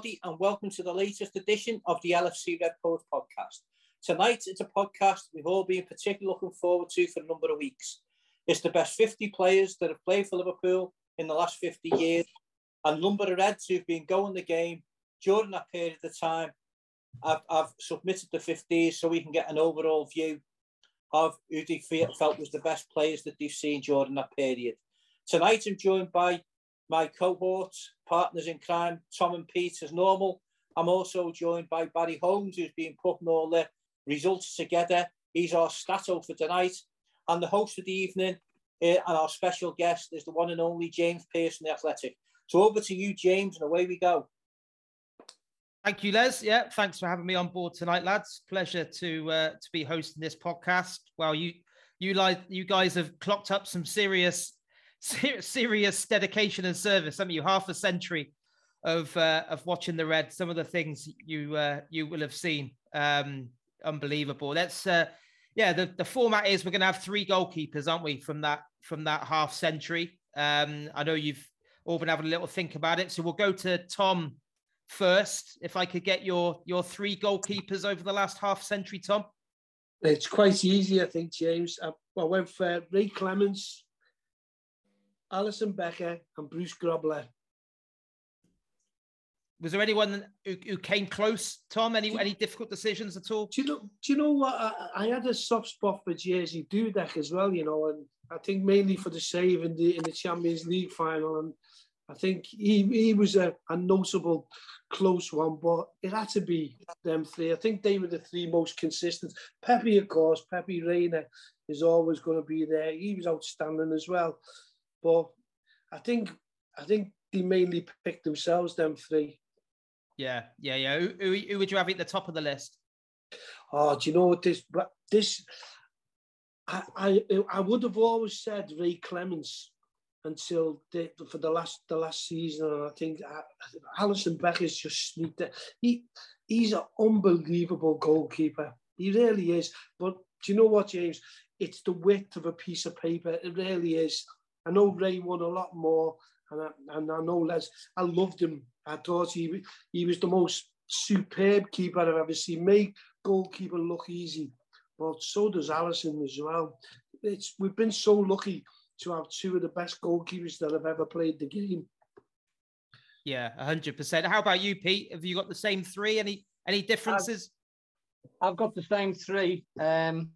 and welcome to the latest edition of the LFC Red Post podcast. Tonight, it's a podcast we've all been particularly looking forward to for a number of weeks. It's the best 50 players that have played for Liverpool in the last 50 years, and a number of Reds who've been going the game during that period of time. I've, I've submitted the 50s so we can get an overall view of who they felt was the best players that they've seen during that period. Tonight, I'm joined by my cohorts, partners in crime, Tom and Pete, as normal. I'm also joined by Barrie Holmes, who's been putting all the results together. He's our stato for tonight. And the host of the evening uh, and our special guest is the one and only James Pearce, the Athletic. So over to you, James, and away we go. Thank you, Les. Yeah, thanks for having me on board tonight, lads. Pleasure to uh, to be hosting this podcast. Well, you you like you guys have clocked up some serious serious dedication and service. Some of you half a century of uh, of watching the red. Some of the things you uh, you will have seen, um, unbelievable. That's uh, yeah. The, the format is we're going to have three goalkeepers, aren't we? From that from that half century. Um, I know you've all been having a little think about it, so we'll go to Tom first. If I could get your your three goalkeepers over the last half century, Tom. It's quite easy, I think, James. I, I went for Ray Clemence, Alisson Becker and Bruce Grobbelaar. Was there anyone who, who came close, Tom? Any any difficult decisions at all? Do you know? Do you know what? I, I had a soft spot for Jerzy Dudek as well, you know, and I think mainly for the save in the in the Champions League final, and I think he he was a, a notable close one, but it had to be them three. I think they were the three most consistent. Pepe, of course, Pepe Reina is always going to be there. He was outstanding as well. But I think I think they mainly picked themselves them three. Yeah, yeah, yeah. Who, who, who would you have at the top of the list? Oh, do you know what this? This I I I would have always said Ray Clemence until the, for the last the last season, and I think uh, Alisson Becker's just sneaked it. He he's an unbelievable goalkeeper. He really is. But do you know what, James? It's the width of a piece of paper. It really is. I know Ray won a lot more, and I, and I know Les. I loved him. I thought he he was the most superb keeper I've ever seen. Make goalkeeper look easy, but so does Alisson as well. It's we've been so lucky to have two of the best goalkeepers that have ever played the game. Yeah, hundred percent. How about you, Pete? Have you got the same three? Any any differences? I've, I've got the same three. Um,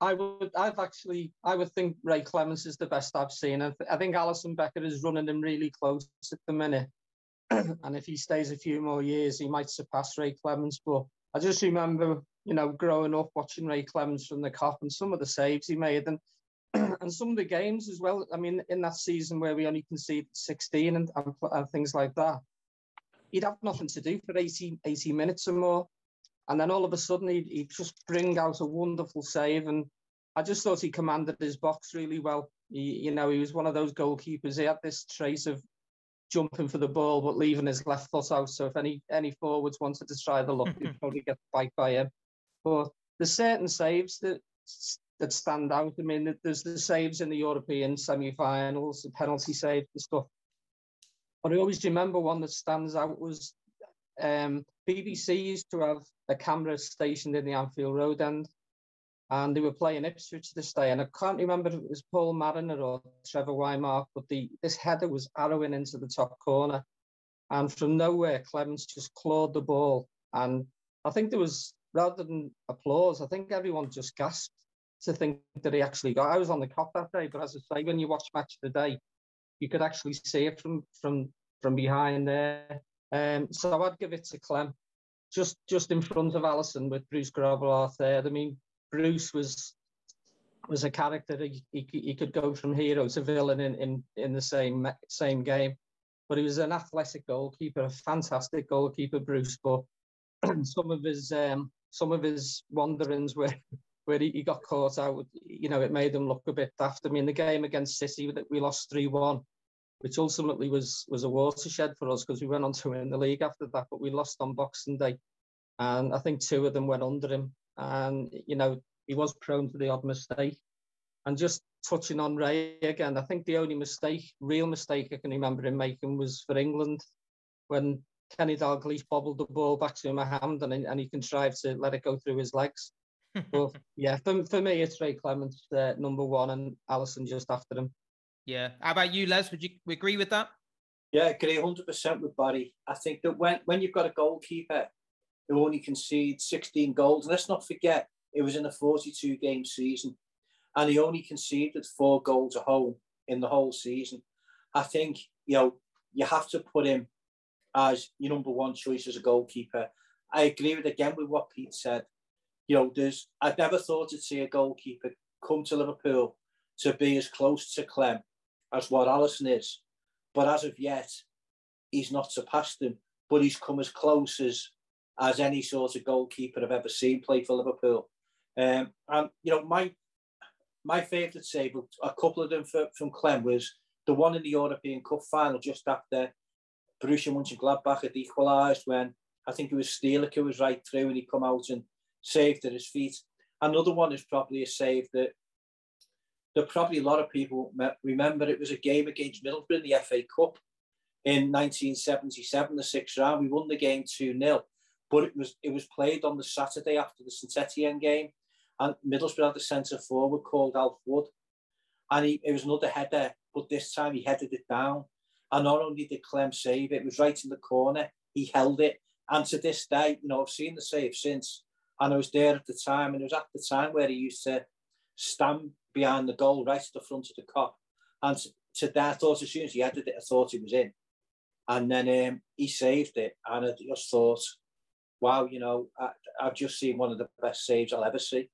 I would, I've actually, I would think Ray Clemence is the best I've seen. I, th- I think Alisson Becker is running him really close at the minute. and if he stays a few more years, he might surpass Ray Clemence. But I just remember, you know, growing up watching Ray Clemence from the Kop and some of the saves he made and and some of the games as well. I mean, in that season where we only conceded 16 and, and, and things like that, he'd have nothing to do for 80, 80 minutes or more. And then all of a sudden, he'd, he'd just bring out a wonderful save. And I just thought he commanded his box really well. He, you know, he was one of those goalkeepers. He had this trait of jumping for the ball, but leaving his left foot out. So if any any forwards wanted to try the look, he'd probably get bite by him. But there's certain saves that that stand out. I mean, there's the saves in the European semi-finals, the penalty saves and stuff. But I always remember one that stands out was um, BBC used to have a camera stationed in the Anfield Road end, and they were playing Ipswich to this day. And I can't remember if it was Paul Mariner or Trevor Whymark, but the this header was arrowing into the top corner, and from nowhere, Clemence just clawed the ball. And I think there was rather than applause, I think everyone just gasped to think that he actually got. I was on the Kop that day, but as I say, when you watch Match of the Day, you could actually see it from from from behind there. Um, so I'd give it to Clem, just just in front of Alisson with Bruce Grobbelaar there. I mean, Bruce was was a character. He, he, he could go from hero to villain in, in, in the same same game. But he was an athletic goalkeeper, a fantastic goalkeeper, Bruce. But some of his um, some of his wanderings were where he, got caught out. You know, it made him look a bit daft. I mean, the game against City that we lost three one which ultimately was was a watershed for us because we went on to win the league after that, but we lost on Boxing Day, and I think two of them went under him, and you know he was prone to the odd mistake, and just touching on Ray again, I think the only mistake, real mistake I can remember him making was for England when Kenny Dalglish bobbled the ball back to a hand and, and he contrived to let it go through his legs. but yeah, for, for me, it's Ray Clemence, uh, number one, and Alisson just after him. Yeah. How about you, Les? Would you agree with that? Yeah, agree 100% with Barrie. I think that when, when you've got a goalkeeper who only concedes 16 goals, let's not forget, it was in a 42 game season, and he only conceded four goals at home in the whole season. I think, you know, you have to put him as your number one choice as a goalkeeper. I agree with again with what Pete said. You know, there's I've never thought to see a goalkeeper come to Liverpool to be as close to Clem as what Alisson is. But as of yet, he's not surpassed him, but he's come as close as as any sort of goalkeeper I've ever seen play for Liverpool. Um, and you know, my my favourite save, a couple of them for, from Clem was the one in the European Cup final just after Borussia Mönchengladbach had equalised when I think it was Stielike who was right through and he come out and saved at his feet. Another one is probably a save that probably a lot of people remember. It was a game against Middlesbrough in the FA Cup in 1977, the sixth round. We won the game 2-0, but it was it was played on the Saturday after the St Etienne game, and Middlesbrough had the centre forward called Alf Wood, and he, it was another header, but this time he headed it down. And not only did Clem save it, it was right in the corner. He held it, and to this day, you know, I've seen the save since, and I was there at the time, and it was at the time where he used to stand behind the goal, right to the front of the Kop. And to that, I thought as soon as he headed it, I thought he was in. And then um, he saved it, and I just thought, wow, you know, I, have just seen one of the best saves I'll ever see.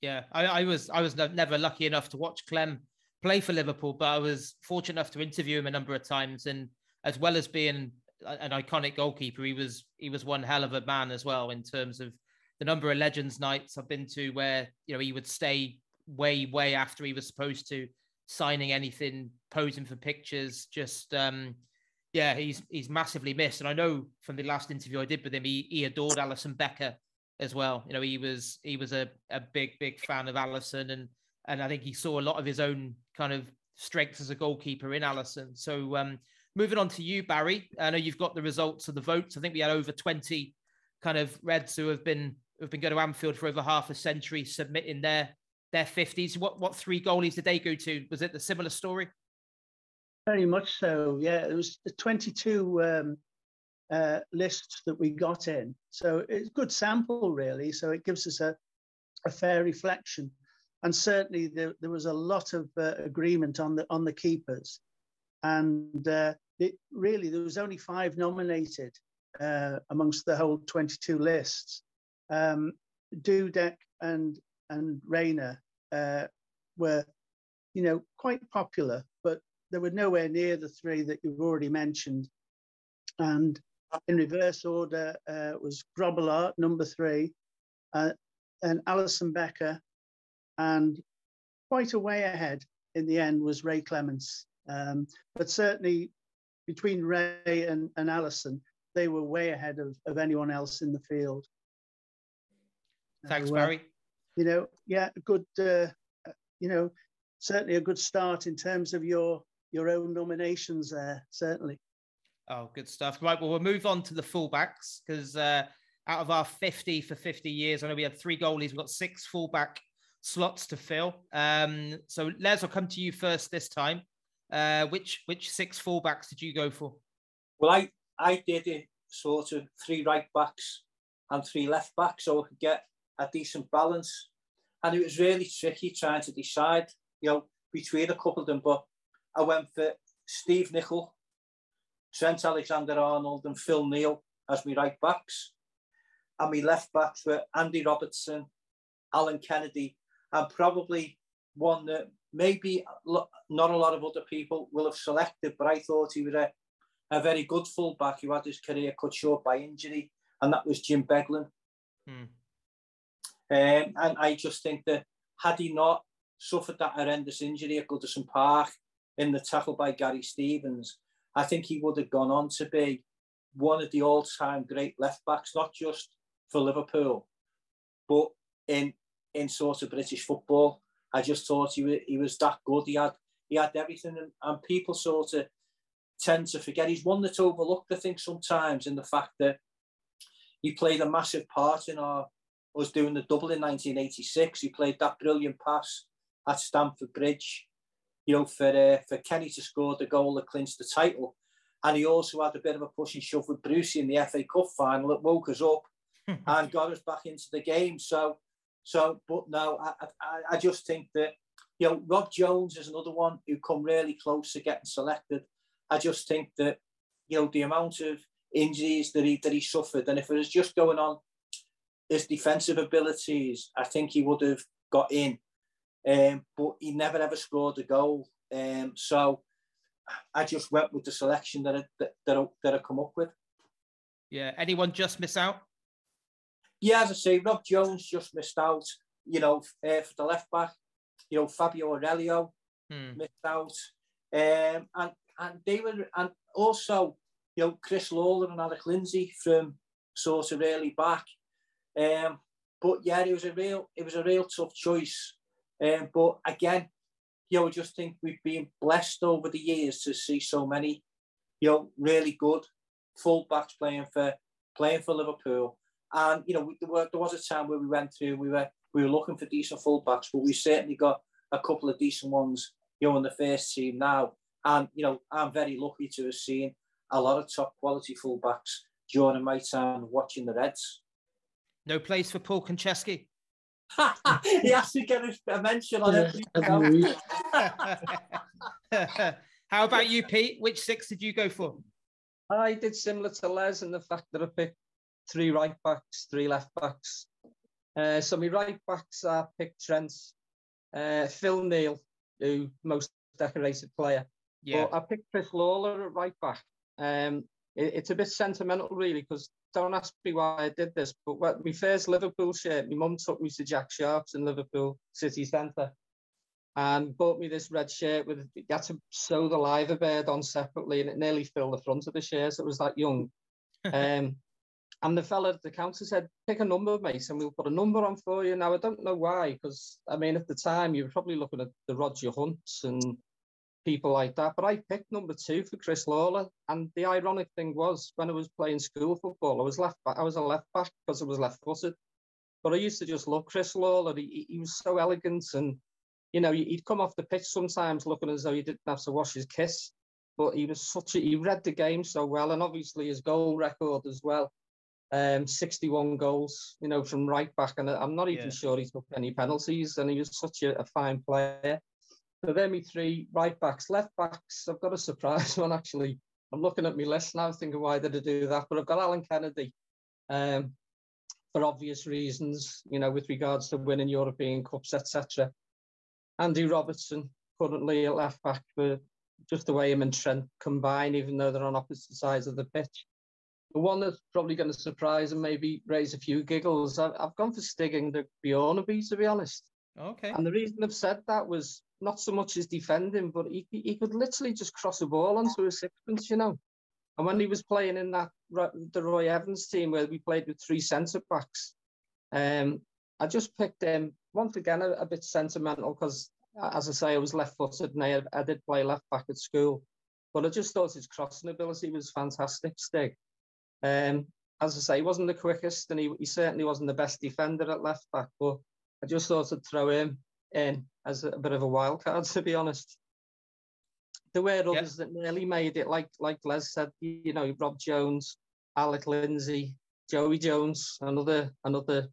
Yeah, I, I was I was never lucky enough to watch Clem play for Liverpool, but I was fortunate enough to interview him a number of times, and as well as being an iconic goalkeeper, he was he was one hell of a man as well in terms of the number of Legends nights I've been to where you know he would stay way way after he was supposed to, signing anything, posing for pictures, just um, yeah, he's he's massively missed. And I know from the last interview I did with him, he, he adored Alisson Becker as well. You know, he was he was a, a big big fan of Alisson, and and I think he saw a lot of his own kind of strengths as a goalkeeper in Alisson. So um, moving on to you, Barrie. I know you've got the results of the votes. I think we had over twenty kind of Reds who have been who've been going to Anfield for over half a century, submitting their their 50s. What what three goalies did they go to? Was it the similar story? Very much so. Yeah, it was the 22 um, uh, list that we got in. So it's a good sample, really. So it gives us a, a fair reflection. And certainly there, there was a lot of uh, agreement on the on the keepers. And uh, it really there was only five nominated uh, amongst the whole 22 lists um, Dudek and and Reina uh, were, you know, quite popular, but they were nowhere near the three that you've already mentioned. And in reverse order uh, was Grobbelaar, number three, uh, and Alisson Becker, and quite a way ahead in the end was Ray Clemence. Um, but certainly between Ray and, and Alisson, they were way ahead of, of anyone else in the field. Thanks, Barrie. you know, yeah, good. Uh, you know, certainly a good start in terms of your your own nominations there. Certainly. Oh, good stuff. Right. Well, we'll move on to the fullbacks because uh, out of our 50 for 50 years, I know we had three goalies. We've got six fullback slots to fill. Um, so, Les, I'll come to you first this time. Uh, which which six fullbacks did you go for? Well, I I did it sort of three right backs and three left backs, so I could get a decent balance. And it was really tricky trying to decide, you know, between a couple of them. But I went for Steve Nicol, Trent Alexander-Arnold and Phil Neal as my right backs. And my left backs were Andy Robertson, Alan Kennedy, and probably one that maybe not a lot of other people will have selected, but I thought he was a, a very good fullback who had his career cut short by injury, and that was Jim Beglin. Hmm. Um, and I just think that had he not suffered that horrendous injury at Goodison Park in the tackle by Gary Stevens, I think he would have gone on to be one of the all-time great left backs, not just for Liverpool, but in in sort of British football. I just thought he was, he was that good. He had he had everything, and, and people sort of tend to forget. He's one that's overlooked, I think, sometimes in the fact that he played a massive part in our us doing the double in 1986. He played that brilliant pass at Stamford Bridge, you know, for uh, for Kenny to score the goal that clinched the title. And he also had a bit of a push and shove with Brucey in the FA Cup final that woke us up and got us back into the game. So, so, but no, I, I, I just think that you know, Rob Jones is another one who come really close to getting selected. I just think that you know the amount of injuries that he that he suffered, and if it was just going on his defensive abilities, I think he would have got in. Um, but he never ever scored a goal. Um, so I just went with the selection that I, that that I, that I come up with. Yeah. Anyone just miss out? Yeah, as I say, Rob Jones just missed out. You know, uh, for the left back, you know, Fabio Aurelio hmm. missed out, um, and and they were, and also, you know, Chris Lawler and Alec Lindsay from sort of early back. Um, but yeah, it was a real, it was a real tough choice. Um, but again, you know, I just think we've been blessed over the years to see so many, you know, really good fullbacks playing for playing for Liverpool. And you know, there, were, there was a time where we went through, we were we were looking for decent fullbacks, but we certainly got a couple of decent ones, you know, in the first team now. And you know, I'm very lucky to have seen a lot of top quality fullbacks during my time watching the Reds. No place for Paul Konchesky. he has to get a mention on it. How about you, Pete? Which six did you go for? I did similar to Les in the fact that I picked three right backs, three left backs. Uh, so my right backs I picked Trent, uh, Phil Neal, who most decorated player. Yeah. But I picked Chris Lawler at right back. Um, it, it's a bit sentimental, really, because don't ask me why I did this, but when my first Liverpool shirt, my mum took me to Jack Sharp's in Liverpool City Centre and bought me this red shirt with you had to sew the liver bird on separately and it nearly filled the front of the shirt. So it was that young. um, and the fella at the counter said, pick a number, mate, and we'll put a number on for you. Now, I don't know why, because, I mean, at the time, you were probably looking at the Roger Hunts and people like that. But I picked number two for Chris Lawler. And the ironic thing was, when I was playing school football, I was left back. I was a left back because I was left footed. But I used to just love Chris Lawler. He, he was so elegant and, you know, he'd come off the pitch sometimes looking as though he didn't have to wash his kiss. But he was such a, he read the game so well. And obviously his goal record as well. Um, 61 goals, you know, from right back. And I'm not even yeah. sure he took any penalties. And he was such a, a fine player. So they're me three right backs, left backs. I've got a surprise one actually. I'm looking at my list now, thinking why did I do that? But I've got Alan Kennedy, um, for obvious reasons, you know, with regards to winning European Cups, etc. Andy Robertson, currently at left back, for just the way him and Trent combine, even though they're on opposite sides of the pitch. The one that's probably going to surprise and maybe raise a few giggles, I've, I've gone for Stig Inge Bjørnebye, to be honest. Okay. And the reason I've said that was not so much his defending, but he, he could literally just cross a ball onto a sixpence, you know. And when he was playing in that the Roy Evans team where we played with three centre backs, um, I just picked him once again a, a bit sentimental because, as I say, I was left-footed and I, I did play left back at school, but I just thought his crossing ability was fantastic. Stig, um, as I say, he wasn't the quickest and he, he certainly wasn't the best defender at left back, but I just thought I'd throw him in as a bit of a wild card, to be honest. There were others yep. that nearly made it, like like Les said, you know, Rob Jones, Alec Lindsay, Joey Jones, another another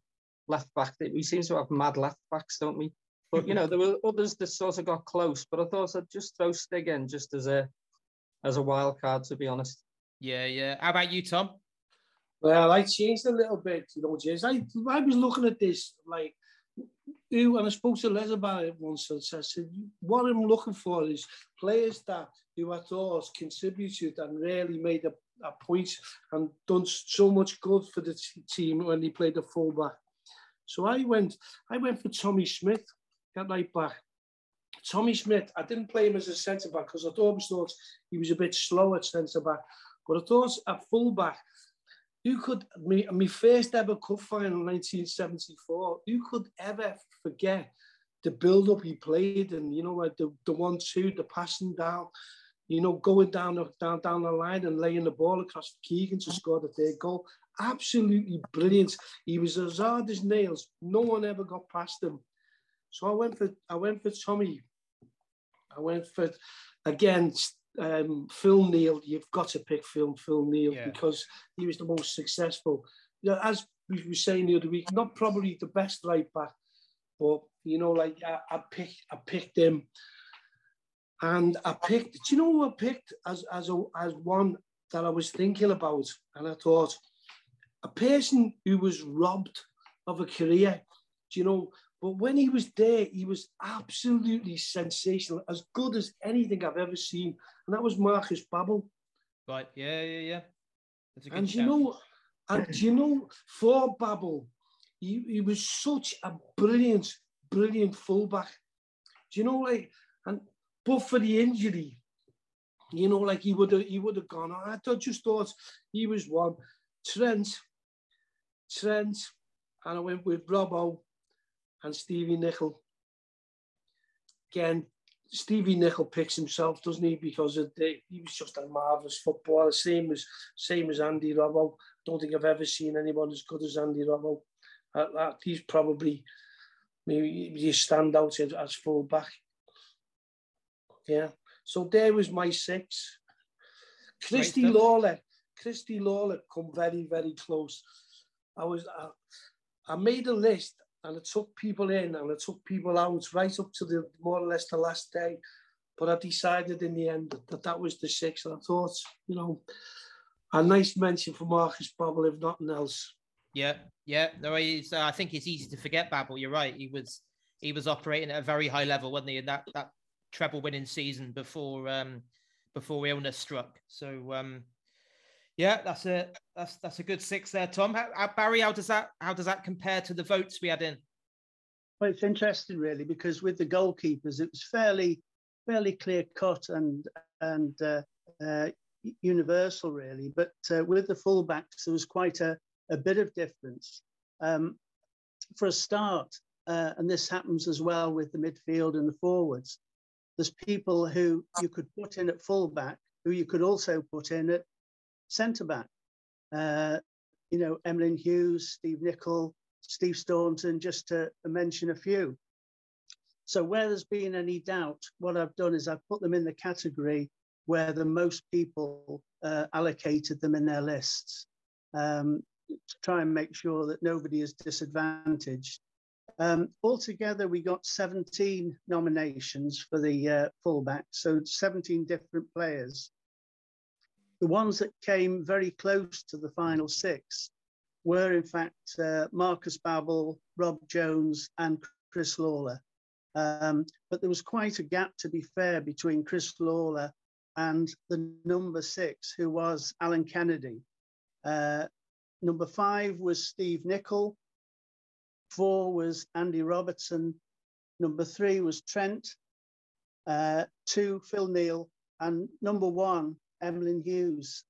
left back. that We seem to have mad left backs, don't we? But you know, there were others that sort of got close. But I thought I'd just throw Stig in just as a as a wild card, to be honest. Yeah, yeah. How about you, Tom? Well, I changed a little bit, you know, James. I I was looking at this like who, and I spoke to Les about it once, I said, what I'm looking for is players that who I thought contributed and really made a, a point and done so much good for the team when he played the fullback. So I went, I went for Tommy Smith at right back. Tommy Smith, I didn't play him as a centre back because I always thought he was a bit slow at centre back. But I thought at fullback, you could, me, my first ever cup final in 1974, you could ever forget the build up he played and, you know, the, the one two, the passing down. you know, going down the, down, down the line and laying the ball across Keegan to score the third goal. Absolutely brilliant. He was as hard as nails. No one ever got past him. So I went for I went for Tommy. I went for again um, Phil Neal. You've got to pick Phil Phil Neal yeah. because he was the most successful. You know, as we were saying the other week, not probably the best right back, but you know, like I, I picked I picked him and I picked, do you know who I picked as, as, a, as one that I was thinking about? And I thought, a person who was robbed of a career, do you know, but when he was there, he was absolutely sensational, as good as anything I've ever seen. And that was Marcus Babbel. Right, yeah, yeah, yeah. and shout. you know, and you know, for Babbel, he, he was such a brilliant, brilliant fullback. Do you know, like, and but for the injury, you know, like he would have he would have gone. I thought, just thought he was one. Trent, Trent, and I went with Robbo and Stevie Nicol. Again, Stevie Nicol picks himself, doesn't he? Because the, he was just a marvelous footballer, same as same as Andy Robbo. Don't think I've ever seen anyone as good as Andy Robbo. Uh, he's probably maybe you stand out as full back. Yeah. So there was my six. Christy Lawler. Christy Lawler come very, very close. I was I, I made a list and I took people in and I took people out right up to the more or less the last day. But I decided in the end that that was the six. And I thought, you know, a nice mention for Marcus Babbel, if nothing else. Yeah, yeah. No, uh, I think it's easy to forget Babbel. You're right. He was he was operating at a very high level, wasn't he? In that that treble winning season before um, before illness struck. So um, yeah, that's a that's that's a good six there, Tom. How, Barrie, how does that how does that compare to the votes we had in? Well, it's interesting really because with the goalkeepers, it was fairly fairly clear cut and and uh, uh, universal really. But uh, with the fullbacks, there was quite a, a bit of difference. Um, for a start, uh, and this happens as well with the midfield and the forwards there's people who you could put in at fullback, who you could also put in at centre back. Uh, you know, Emlyn Hughes, Steve Nicol, Steve Staunton, just to mention a few. So where there's been any doubt, what I've done is I've put them in the category where the most people uh, allocated them in their lists um, to try and make sure that nobody is disadvantaged. Um, altogether, we got 17 nominations for the uh, fullback, so 17 different players. The ones that came very close to the final six were, in fact, uh, Marcus Babbel, Rob Jones, and Chris Lawler. Um, but there was quite a gap, to be fair, between Chris Lawler and the number six, who was Alan Kennedy. Uh, number five was Steve Nicol. Four was Andy Robertson. Number three was Trent. Uh, two, Phil Neal. And number one, Emlyn Hughes.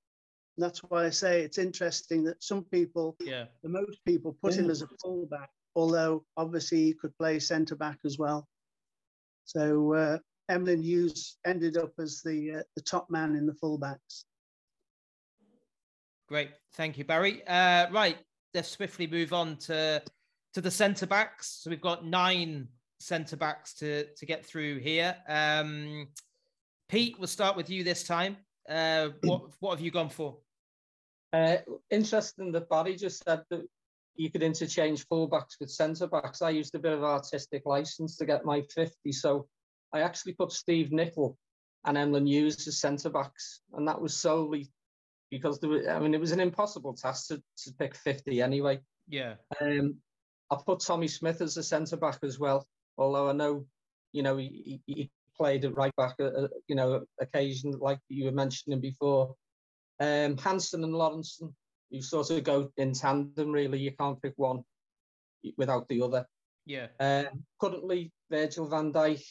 And that's why I say it's interesting that some people, yeah, the most people put him as a fullback, although obviously he could play centre back as well. So uh, Emlyn Hughes ended up as the uh, the top man in the fullbacks. Great, thank you, Barrie. Uh, right, let's swiftly move on to to the centre backs. So we've got nine centre backs to to get through here. Um, Pete, we'll start with you this time. Uh, what what have you gone for? Uh, interesting that Barrie just said that you could interchange fullbacks with centre backs. I used a bit of artistic license to get my 50, so I actually put Steve Nicol and Emlyn Hughes as centre backs, and that was solely because there was, I mean it was an impossible task to, to pick 50 anyway. Yeah. Um, I put Tommy Smith as a centre back as well. Although I know, you know, he, he played at right back, uh, uh, you know, occasion like you were mentioning before. Um, Hansen and Lawrenson, you sort of go in tandem. Really, you can't pick one without the other. Yeah. Um, currently, Virgil Van Dijk,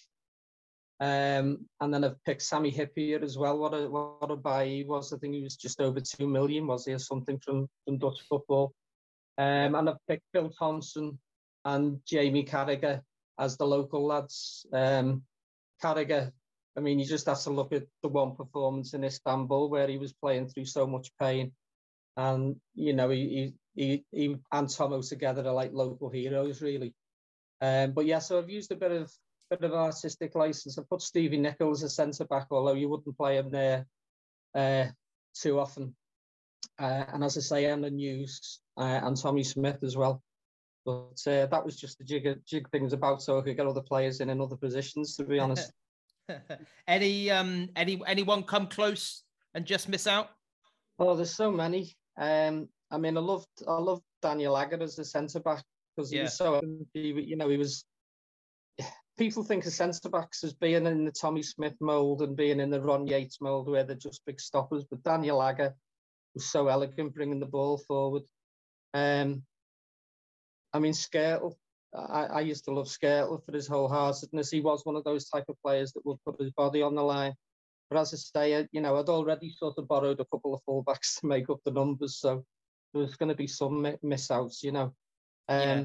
um, and then I've picked Sami Hyypiä as well. What a what a buy he was. I think he was just over two million, was he, or something from from Dutch football. Um, and I've picked Phil Thompson and Jamie Carragher as the local lads. Um, Carragher I mean, you just have to look at the one performance in Istanbul where he was playing through so much pain, and you know, he he he and Tomo together are like local heroes, really. Um, but yeah, so I've used a bit of bit of artistic license. I put Stevie Nicols as centre back, although you wouldn't play him there uh, too often. Uh, and as I say, Emlyn Hughes uh, and Tommy Smith as well. But uh, that was just the jig, jig things about so I could get other players in in other positions, to be honest. any um any anyone come close and just miss out? Oh, there's so many. Um, I mean, I loved I loved Daniel Agger as a centre back because he yeah. was so you know he was. People think of centre backs as being in the Tommy Smith mould and being in the Ron Yeats mould where they're just big stoppers, but Daniel Agger was so elegant bringing the ball forward. Um, I mean, Skrtel, I, I used to love Skrtel for his wholeheartedness. He was one of those type of players that would put his body on the line. But as I say, you know, I'd already sort of borrowed a couple of fullbacks to make up the numbers, so there was going to be some miss outs, you know. Um, yeah.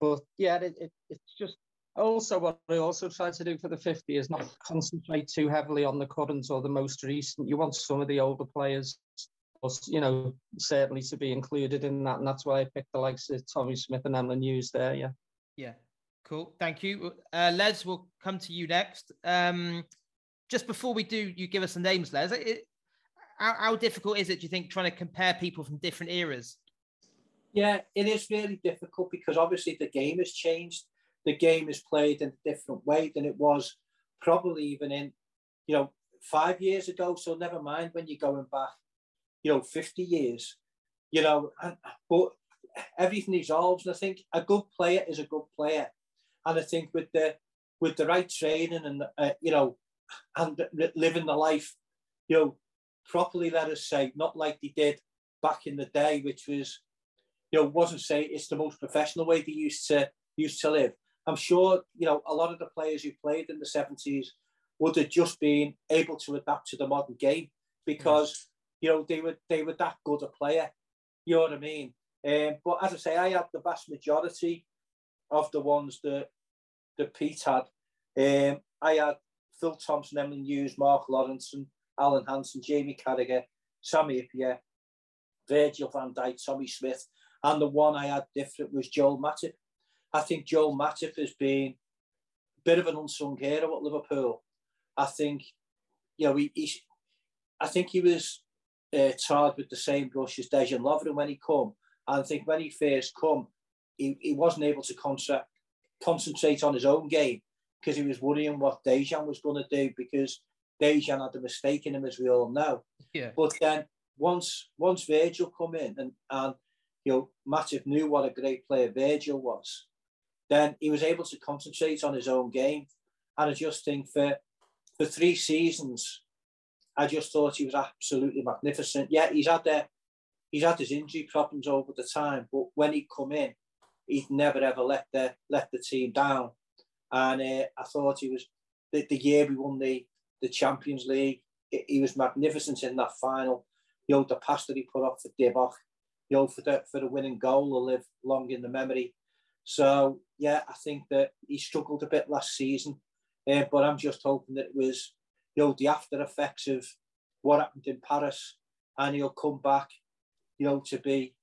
But yeah, it, it, it's just also what I also try to do for the 50 is not concentrate too heavily on the current or the most recent. You want some of the older players you know, certainly to be included in that. And that's why I picked the likes of Tommy Smith and Emlyn Hughes there. Yeah. Yeah. Cool. Thank you. Uh, Les, we'll come to you next. Um, just before we do, you give us the names, Les. It, how, how difficult is it, do you think, trying to compare people from different eras? Yeah, it is really difficult because obviously the game has changed. The game is played in a different way than it was probably even in, you know, five years ago. So never mind when you're going back you know, 50 years, you know, and, but everything evolves. And I think a good player is a good player. And I think with the with the right training and uh, you know, and living the life, you know, properly, let us say, not like they did back in the day, which was, you know, wasn't say it's the most professional way they used to used to live. I'm sure, you know, a lot of the players who played in the 70s would have just been able to adapt to the modern game because you know, they were they were that good a player. You know what I mean? Um, but as I say, I had the vast majority of the ones that that Pete had. Um, I had Phil Thompson, Emlyn Hughes, Mark Lawrence, Alan Hansen, Jamie Carragher, Sami Hyypiä, Virgil van Dijk, Tommy Smith, and the one I had different was Joel Matip. I think Joel Matip has been a bit of an unsung hero at Liverpool. I think, you know, he I think he was uh, tarred with the same brush as Dejan Lovren when he come. And I think when he first come, he, he wasn't able to concentrate concentrate on his own game because he was worrying what Dejan was going to do because Dejan had a mistake in him, as we all know. Yeah. But then once once Virgil come in and and you know Matip knew what a great player Virgil was, then he was able to concentrate on his own game. And I just think for for three seasons, I just thought he was absolutely magnificent. Yeah, he's had the, he's had his injury problems over the time, but when he'd come in, he'd never ever let the let the team down. And uh, I thought he was the, the year we won the the Champions League. He was magnificent in that final. You know, the pass that he put off for Divock, you know, for the for the winning goal will live long in the memory. So yeah, I think that he struggled a bit last season, uh, but I'm just hoping that it was you know, the after effects of what happened in Paris, and he'll come back, you know, to be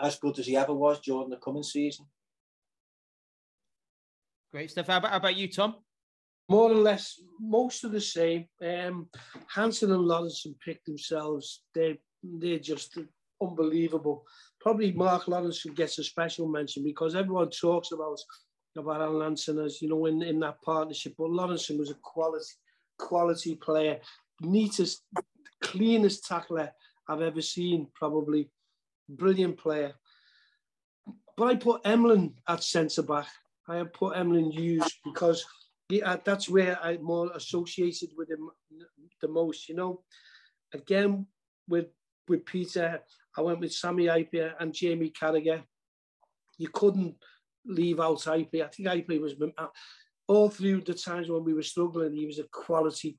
as good as he ever was during the coming season. Great stuff. How about, how about you, Tom? More or less, most of the same. Um, Hansen and Lawrence picked themselves. They they're just unbelievable. Probably Mark Lawrence gets a special mention because everyone talks about about Alan Hansen as you know in, in that partnership, but Lawrence was a quality quality player, neatest, cleanest tackler I've ever seen, probably. Brilliant player. But I put Emlyn at centre back. I have put Emlyn Hughes because he, uh, that's where I'm more associated with him the most, you know. Again, with with Peter, I went with Sami Hyypiä and Jamie Carragher. You couldn't leave out Hyypiä. I think Hyypiä was all through the times when we were struggling, he was a quality,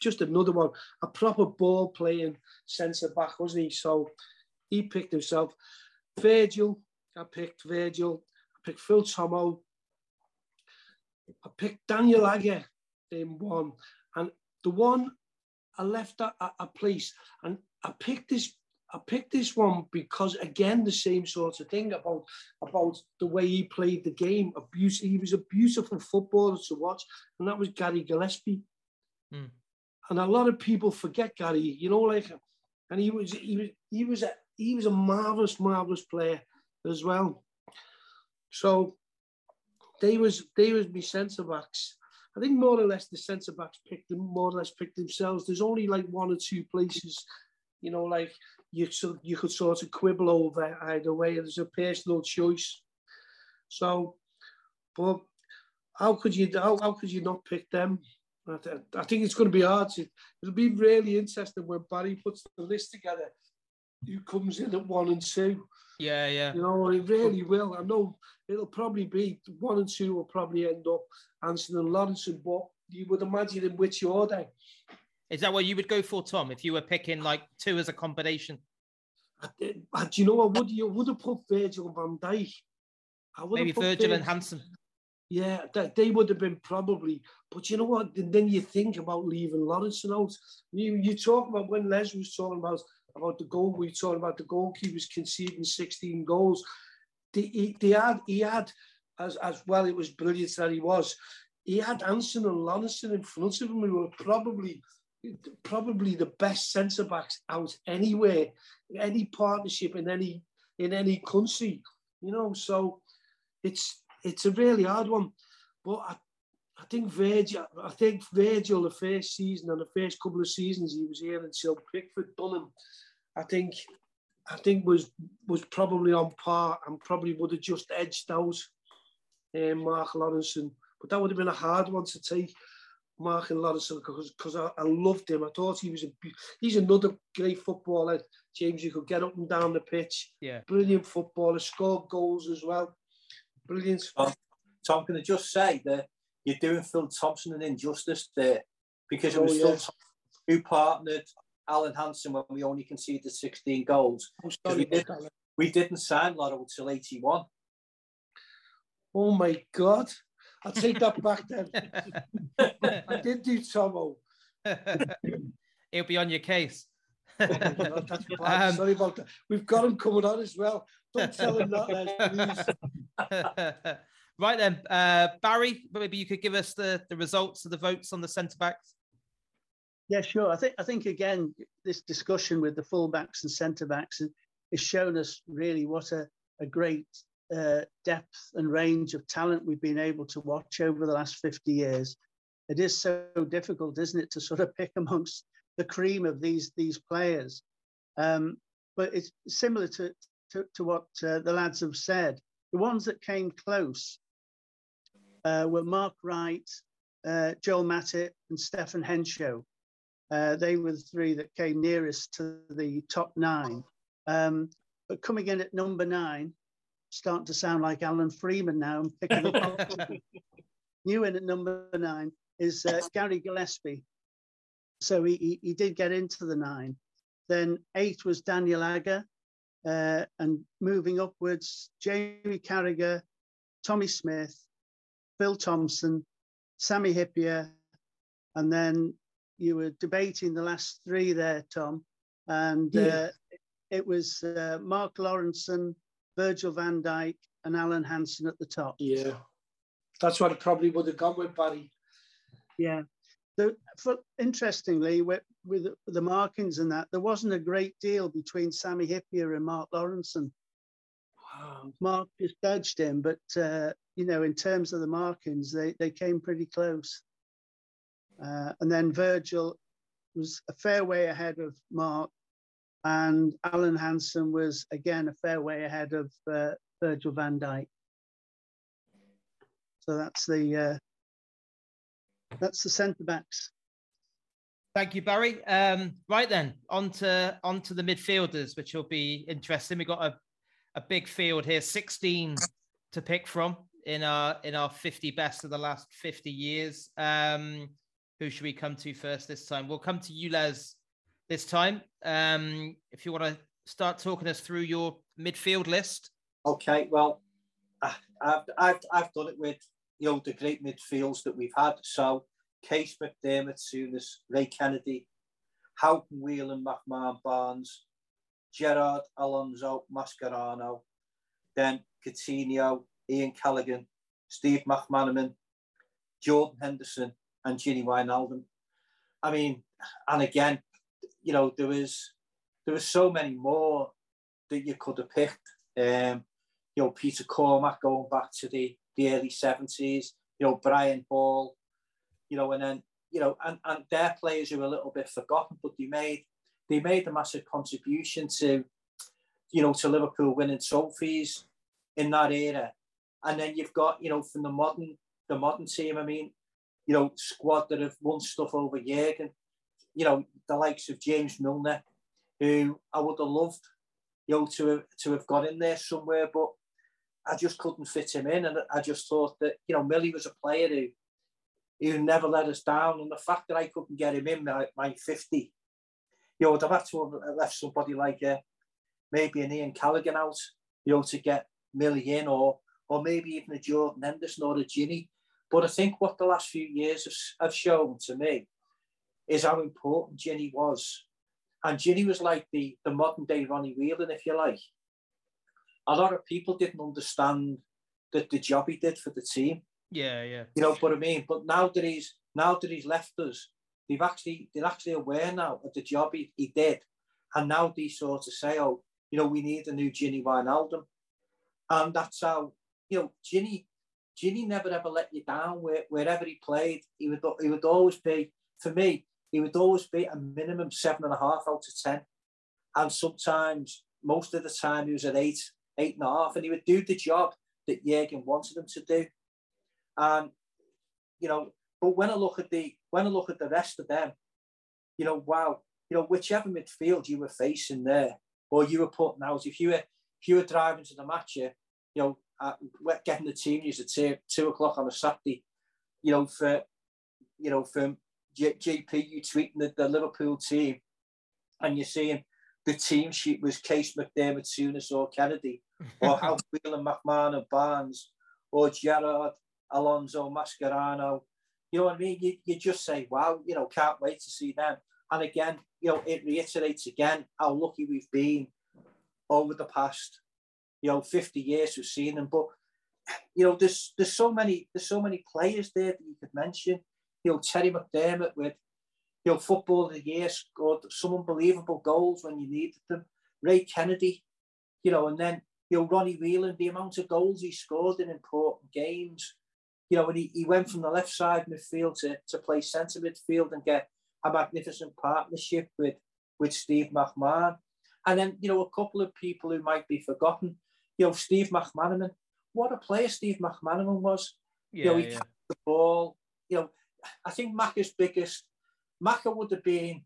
just another one, a proper ball playing centre back, wasn't he? So he picked himself. Virgil, I picked Virgil. I picked Phil Tomo. I picked Daniel Agger in one. And the one I left a, a, a place and I picked this I picked this one because again the same sort of thing about about the way he played the game. Abuse. He was a beautiful footballer to watch, and that was Gary Gillespie. Mm. And a lot of people forget Gary. You know, like, and he was he was he was a he was a marvelous marvelous player as well. So they was they was my centre backs. I think more or less the centre backs picked them more or less picked themselves. There's only like one or two places, you know, like you you could sort of quibble over either way. There's a personal choice. So, but how could you how, how could you not pick them? I, I think it's going to be hard. To, it'll be really interesting when Barrie puts the list together. Who comes in at one and two? Yeah, yeah. You know, it really will. I know it'll probably be one and two will probably end up Hansen and Lawrence, but you would imagine in which order. Is that what you would go for, Tom, if you were picking like two as a combination? I, I, do you know, I would, you would have put Virgil van Dijk. I would Maybe Virgil and Hansen. Yeah, they, they would have been probably. But you know what? Then you think about leaving Lawrence out. You, you talk about when Les was talking about about the goal. We talking about the goalkeepers conceding 16 goals. They, he, they had he had as as well. It was brilliant that he was. He had Hansen and Lawrence in front of him who were probably probably the best centre backs out anywhere, any partnership in any in any country. You know, so it's it's a really hard one. But I, I think Virgil, I think Virgil, the first season and the first couple of seasons he was here until Pickford done him, I think, I think was was probably on par and probably would have just edged out um, Mark Lawrence. But that would have been a hard one to take. Mark and Lawrence because I, I loved him. I thought he was a he's another great footballer. James, you could get up and down the pitch. Yeah, brilliant footballer. Scored goals as well. Brilliant. Tom, Tom can I just say that you're doing Phil Thompson an injustice there because it was oh, yeah. Phil Thompson who partnered Alan Hansen when we only conceded 16 goals. We, did, we didn't sign Lawro until 81. Oh my God. I'll take that back then. I did do Tomo. He'll be on your case. um, Sorry about that. We've got him coming on as well. Don't tell him that, please. right then, uh, Barrie, maybe you could give us the, the results of the votes on the centre backs. Yeah, sure. I think I think again this discussion with the fullbacks and centre backs has shown us really what a, a great uh, depth and range of talent we've been able to watch over the last 50 years. It is so difficult, isn't it, to sort of pick amongst the cream of these these players. Um, but it's similar to to, to what uh, the lads have said. The ones that came close uh, were Mark Wright, uh, Joel Matip, and Stéphane Henchoz. Uh, they were the three that came nearest to the top nine. Um, but coming in at number nine, starting to sound like Alan Freeman now. I'm picking up. New in at number nine is uh, Gary Gillespie. So he, he, he, did get into the nine. Then eight was Daniel Agger. Uh, and moving upwards, Jamie Carragher, Tommy Smith, Phil Thompson, Sami Hyypiä, and then you were debating the last three there, Tom, and yeah. uh, it was uh, Mark Lawrenson, Virgil van Dijk, and Alan Hansen at the top. Yeah, that's what I probably would have gone with, Barrie. Yeah. The, for, interestingly, with, with the markings and that, there wasn't a great deal between Sami Hyypiä and Mark Lawrenson. Wow. Mark just dodged him, but uh, you know, in terms of the markings, they, they came pretty close. Uh, and then Virgil was a fair way ahead of Mark, and Alan Hansen was again a fair way ahead of uh, Virgil van Dijk. So that's the uh, that's the centre backs. Thank you, Barrie. Um, right then, on to, on to the midfielders, which will be interesting. We've got a, a big field here, 16 to pick from in our in our 50 best of the last 50 years. Um, who should we come to first this time? We'll come to you, Les, this time. Um, if you want to start talking us through your midfield list. Okay, well, I've, I've, I've done it with you know the great midfields that we've had. So Case McDermott, Souness, Ray Kennedy, Houghton, Whelan, McMahon, Barnes, Gerrard, Alonso, Mascherano, then Coutinho, Ian Callaghan, Steve McManaman, Jordan Henderson, and Gini Wijnaldum. I mean, and again, you know, there was there was so many more that you could have picked. Um, you know, Peter Cormack going back to the, the early 70s, you know, Brian Ball, you know, and then, you know, and, and their players who were a little bit forgotten, but they made they made a massive contribution to, you know, to Liverpool winning trophies in that era. And then you've got, you know, from the modern the modern team, I mean, you know, squad that have won stuff over Jurgen, you know, the likes of James Milner, who I would have loved, you know, to have, to have got in there somewhere, but I just couldn't fit him in. And I just thought that, you know, Millie was a player who, who never let us down. And the fact that I couldn't get him in my, my 50, you know, I'd have had to have left somebody like uh, maybe an Ian Callaghan out, you know, to get Millie in or or maybe even a Jordan Henderson or a Gini. But I think what the last few years have, have shown to me is how important Gini was. And Gini was like the, the modern day Ronnie Whelan, if you like. A lot of people didn't understand that the job he did for the team. Yeah, yeah. You know what I mean? But now that he's now that he's left us, they've actually they're actually aware now of the job he, he did. And now they sort of say, oh, you know, we need a new Gini Wijnaldum. And that's how, you know, Gini Gini never ever let you down where, wherever he played. He would he would always be, for me, he would always be a minimum seven and a half out of ten. And sometimes, most of the time, he was at eight, eight and a half, and he would do the job that Jurgen wanted him to do. And you know, but when I look at the when I look at the rest of them, you know, wow, you know, whichever midfield you were facing there, or you were putting out, if you were if you were driving to the match, you know, getting the team news at two, two o'clock on a Saturday, you know, for you know, J- JP, you tweeting the, the Liverpool team, and you're seeing the team sheet was Case McDermott, Souness, or Kennedy, or how Whelan, McMahon, or Barnes, or Gerrard, Alonso, Mascherano. You know what I mean? You, you just say, wow, you know, can't wait to see them. And again, you know, it reiterates again how lucky we've been over the past, you know, 50 years we've seen them. But you know, there's there's so many there's so many players there that you could mention. You know, Terry McDermott with you know, football of the year scored some unbelievable goals when you needed them. Ray Kennedy, you know, and then you know, Ronnie Whelan, the amount of goals he scored in important games. You know, when he, he went from the left side midfield to, to play centre midfield and get a magnificent partnership with, with Steve McMahon. And then, you know, a couple of people who might be forgotten. You know, Steve McManaman. What a player Steve McManaman was. Yeah, you know, he yeah. the ball. You know, I think Macca's biggest, Macca would have been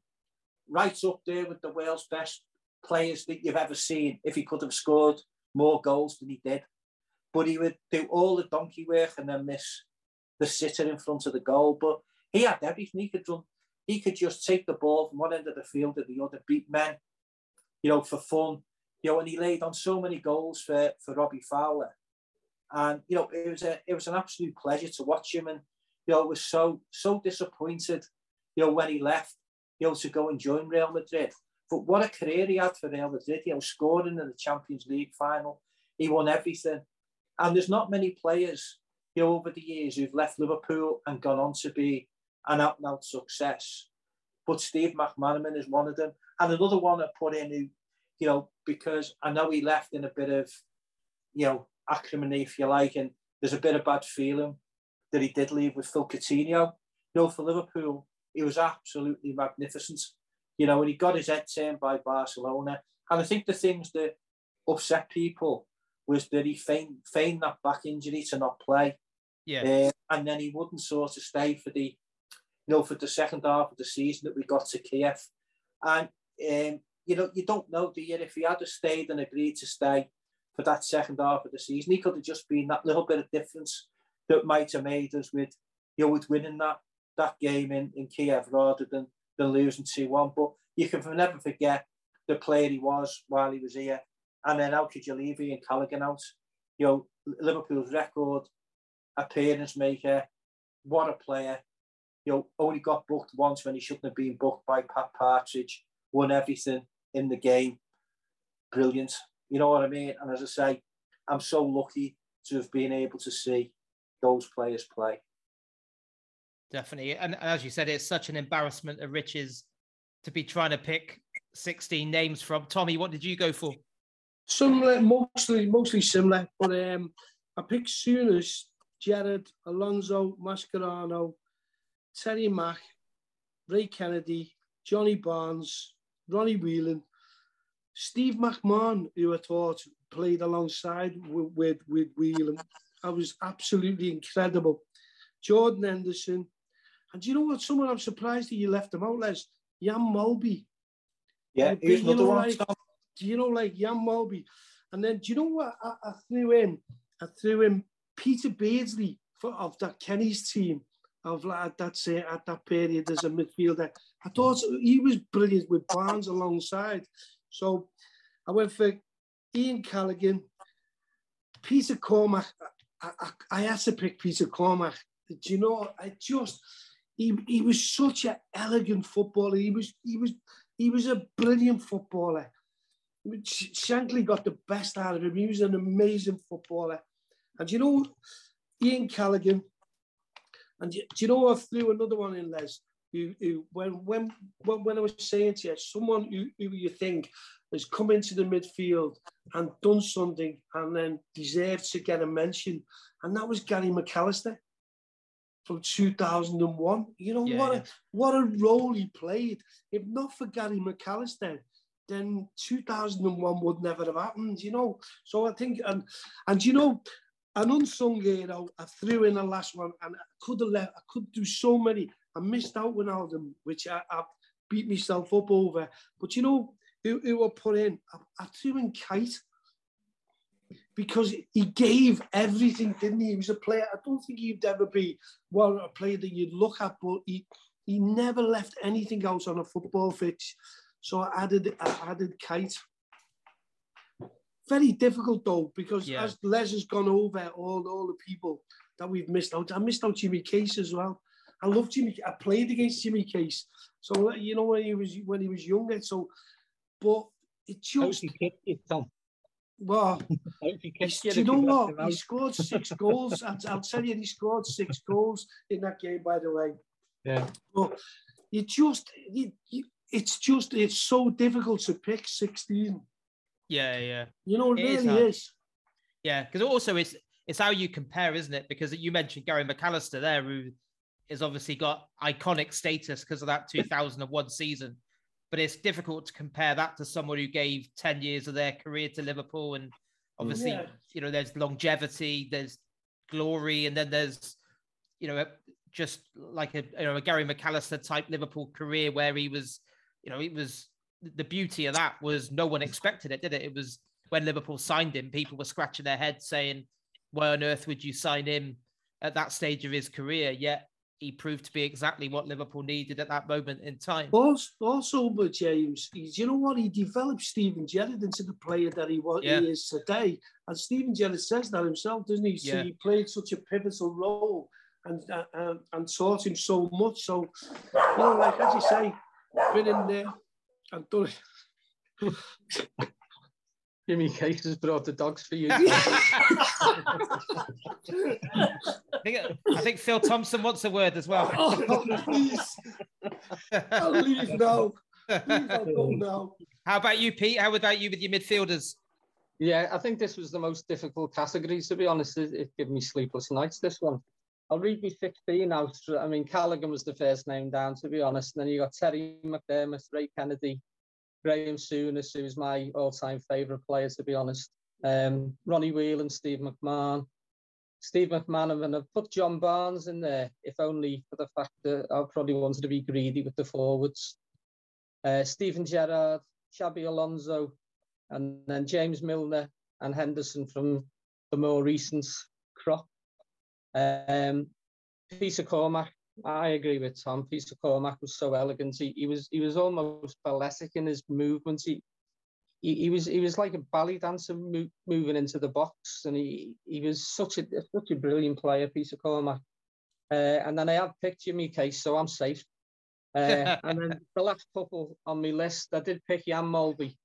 right up there with the world's best players that you've ever seen if he could have scored more goals than he did. But he would do all the donkey work and then miss the sitter in front of the goal. But he had everything. He could run. He could just take the ball from one end of the field to the other, beat men, you know, for fun. You know, and he laid on so many goals for, for Robbie Fowler. And, you know, it was a it was an absolute pleasure to watch him. And, you know, was so, so disappointed, you know, when he left, you know, to go and join Real Madrid. But what a career he had for Real Madrid, you know, scoring in the Champions League final. He won everything. And there's not many players, you know, over the years who've left Liverpool and gone on to be an out and out success. But Steve McManaman is one of them. And another one I put in who, you know, because I know he left in a bit of, you know, acrimony, if you like, and there's a bit of bad feeling that he did leave with Phil Coutinho. You know, for Liverpool, he was absolutely magnificent you know, when he got his head turned by Barcelona. And I think the things that upset people was that he feigned, feigned that back injury to not play. Yeah. Uh, and then he wouldn't sort of stay for the, you know, for the second half of the season that we got to Kiev. And, um, you know, you don't know, do you? If he had stayed and agreed to stay for that second half of the season, he could have just been that little bit of difference that might have made us with, you know, with winning that that game in, in Kiev rather than than losing 2 1. But you can never forget the player he was while he was here. And then you leave Ian Callaghan out? You know, Liverpool's record appearance maker. What a player. you know, only got booked once when he shouldn't have been booked by Pat Partridge, won everything in the game. Brilliant. You know what I mean? And as I say, I'm so lucky to have been able to see those players play. Definitely. And as you said, it's such an embarrassment of riches to be trying to pick 16 names from. Tommy, what did you go for? Similar, mostly mostly similar, but um, I picked Souness, Gerrard, Alonso, Mascherano, Terry Mack, Ray Kennedy, Johnny Barnes, Ronnie Whelan, Steve McMahon, who I thought played alongside with, with, with Whelan. I was absolutely incredible. Jordan Henderson. And do you know what? Someone I'm surprised that you left him out, Les. Jan Molby. Yeah, here's another know, one. Like, do you know, like Jan Molby? And then, do you know what I, I threw in? I threw in Peter Beardsley for, of that Kenny's team of like that's it at that period as a midfielder. I thought he was brilliant with Barnes alongside. So I went for Ian Callaghan, Peter Cormack. I, I, had to pick Peter Cormack. Do you know? I just he, he was such an elegant footballer. He was he was he was a brilliant footballer. Shankly got the best out of him. He was an amazing footballer. And you know, Ian Callaghan, and do you know I threw another one in, Les? Who, who, when, when, when I was saying to you, someone who, who you think has come into the midfield and done something and then deserved to get a mention, and that was Gary McAllister from 2001. You know, yeah, what, yeah. A, what a role he played. If not for Gary McAllister, then 2001 would never have happened, you know. So I think, and and you know, an unsung hero, I threw in the last one and I could have left, I could do so many. I missed out Wijnaldum, which I, I beat myself up over. But you know, who, who I put in? I, I threw in Kuyt because he gave everything, didn't he? He was a player. I don't think he'd ever be well a player that you'd look at, but he he never left anything else on a football pitch. So I added I added Kuyt. Very difficult though, because yeah. as Les has gone over all, all the people that we've missed out. I missed out Jimmy Case as well. I love Jimmy. I played against Jimmy Case. So you know when he was when he was younger. So, but it just. Well, do you know what? He scored six goals. I'll, I'll, tell you, he scored six goals in that game. By the way. Yeah. But you just, you, you, it's just, it's so difficult to pick sixteen. Yeah, yeah. You know, it, it really is, is. Yeah, because also it's it's how you compare, isn't it? Because you mentioned Gary McAllister there, who has obviously got iconic status because of that 2001 season. But it's difficult to compare that to someone who gave 10 years of their career to Liverpool. And mm. obviously, yeah. you know, there's longevity, there's glory, and then there's, you know, just like a, you know, a Gary McAllister type Liverpool career where he was, you know, it was the beauty of that was no one expected it, did it? It was when Liverpool signed him, people were scratching their heads saying, why on earth would you sign him at that stage of his career? Yet he proved to be exactly what Liverpool needed at that moment in time. Also, also but James, you know what? He developed Steven Gerrard into the player that he, was, yeah. he is today. And Steven Gerrard says that himself, doesn't he? So yeah. he played such a pivotal role and, uh, and taught him so much. So, you know, like as you say, been in there and done it. Jimmy Case has brought the dogs for you. I, think, I think Phil Thompson wants a word as well. Oh, please. I'll leave now. now. How about you, Pete? How about you with your midfielders? Yeah, I think this was the most difficult category, to be honest. It, it gave me sleepless nights, this one. I'll read me 16 out. I mean, Callaghan was the first name down, to be honest. And then you got Terry McDermott, Ray Kennedy, Graeme Souness, who's my all-time favourite player, to be honest. Um, Ronnie Whelan, Steve McMahon. Steve McMahon, and I've put John Barnes in there, if only for the fact that I probably wanted to be greedy with the forwards. Uh, Steven Gerrard, Xabi Alonso, and then James Milner and Henderson from the more recent crop. Um, Peter Cormack, I agree with Tom. Peter Cormack was so elegant. He, he was he was almost balletic in his movements. He, he, he was he was like a ballet dancer mo- moving into the box, and he he was such a such a brilliant player, Peter Cormack. Uh, and then I have picked Jimmy Case, so I'm safe. Uh, and then the last couple on my list, I did pick Jan Molby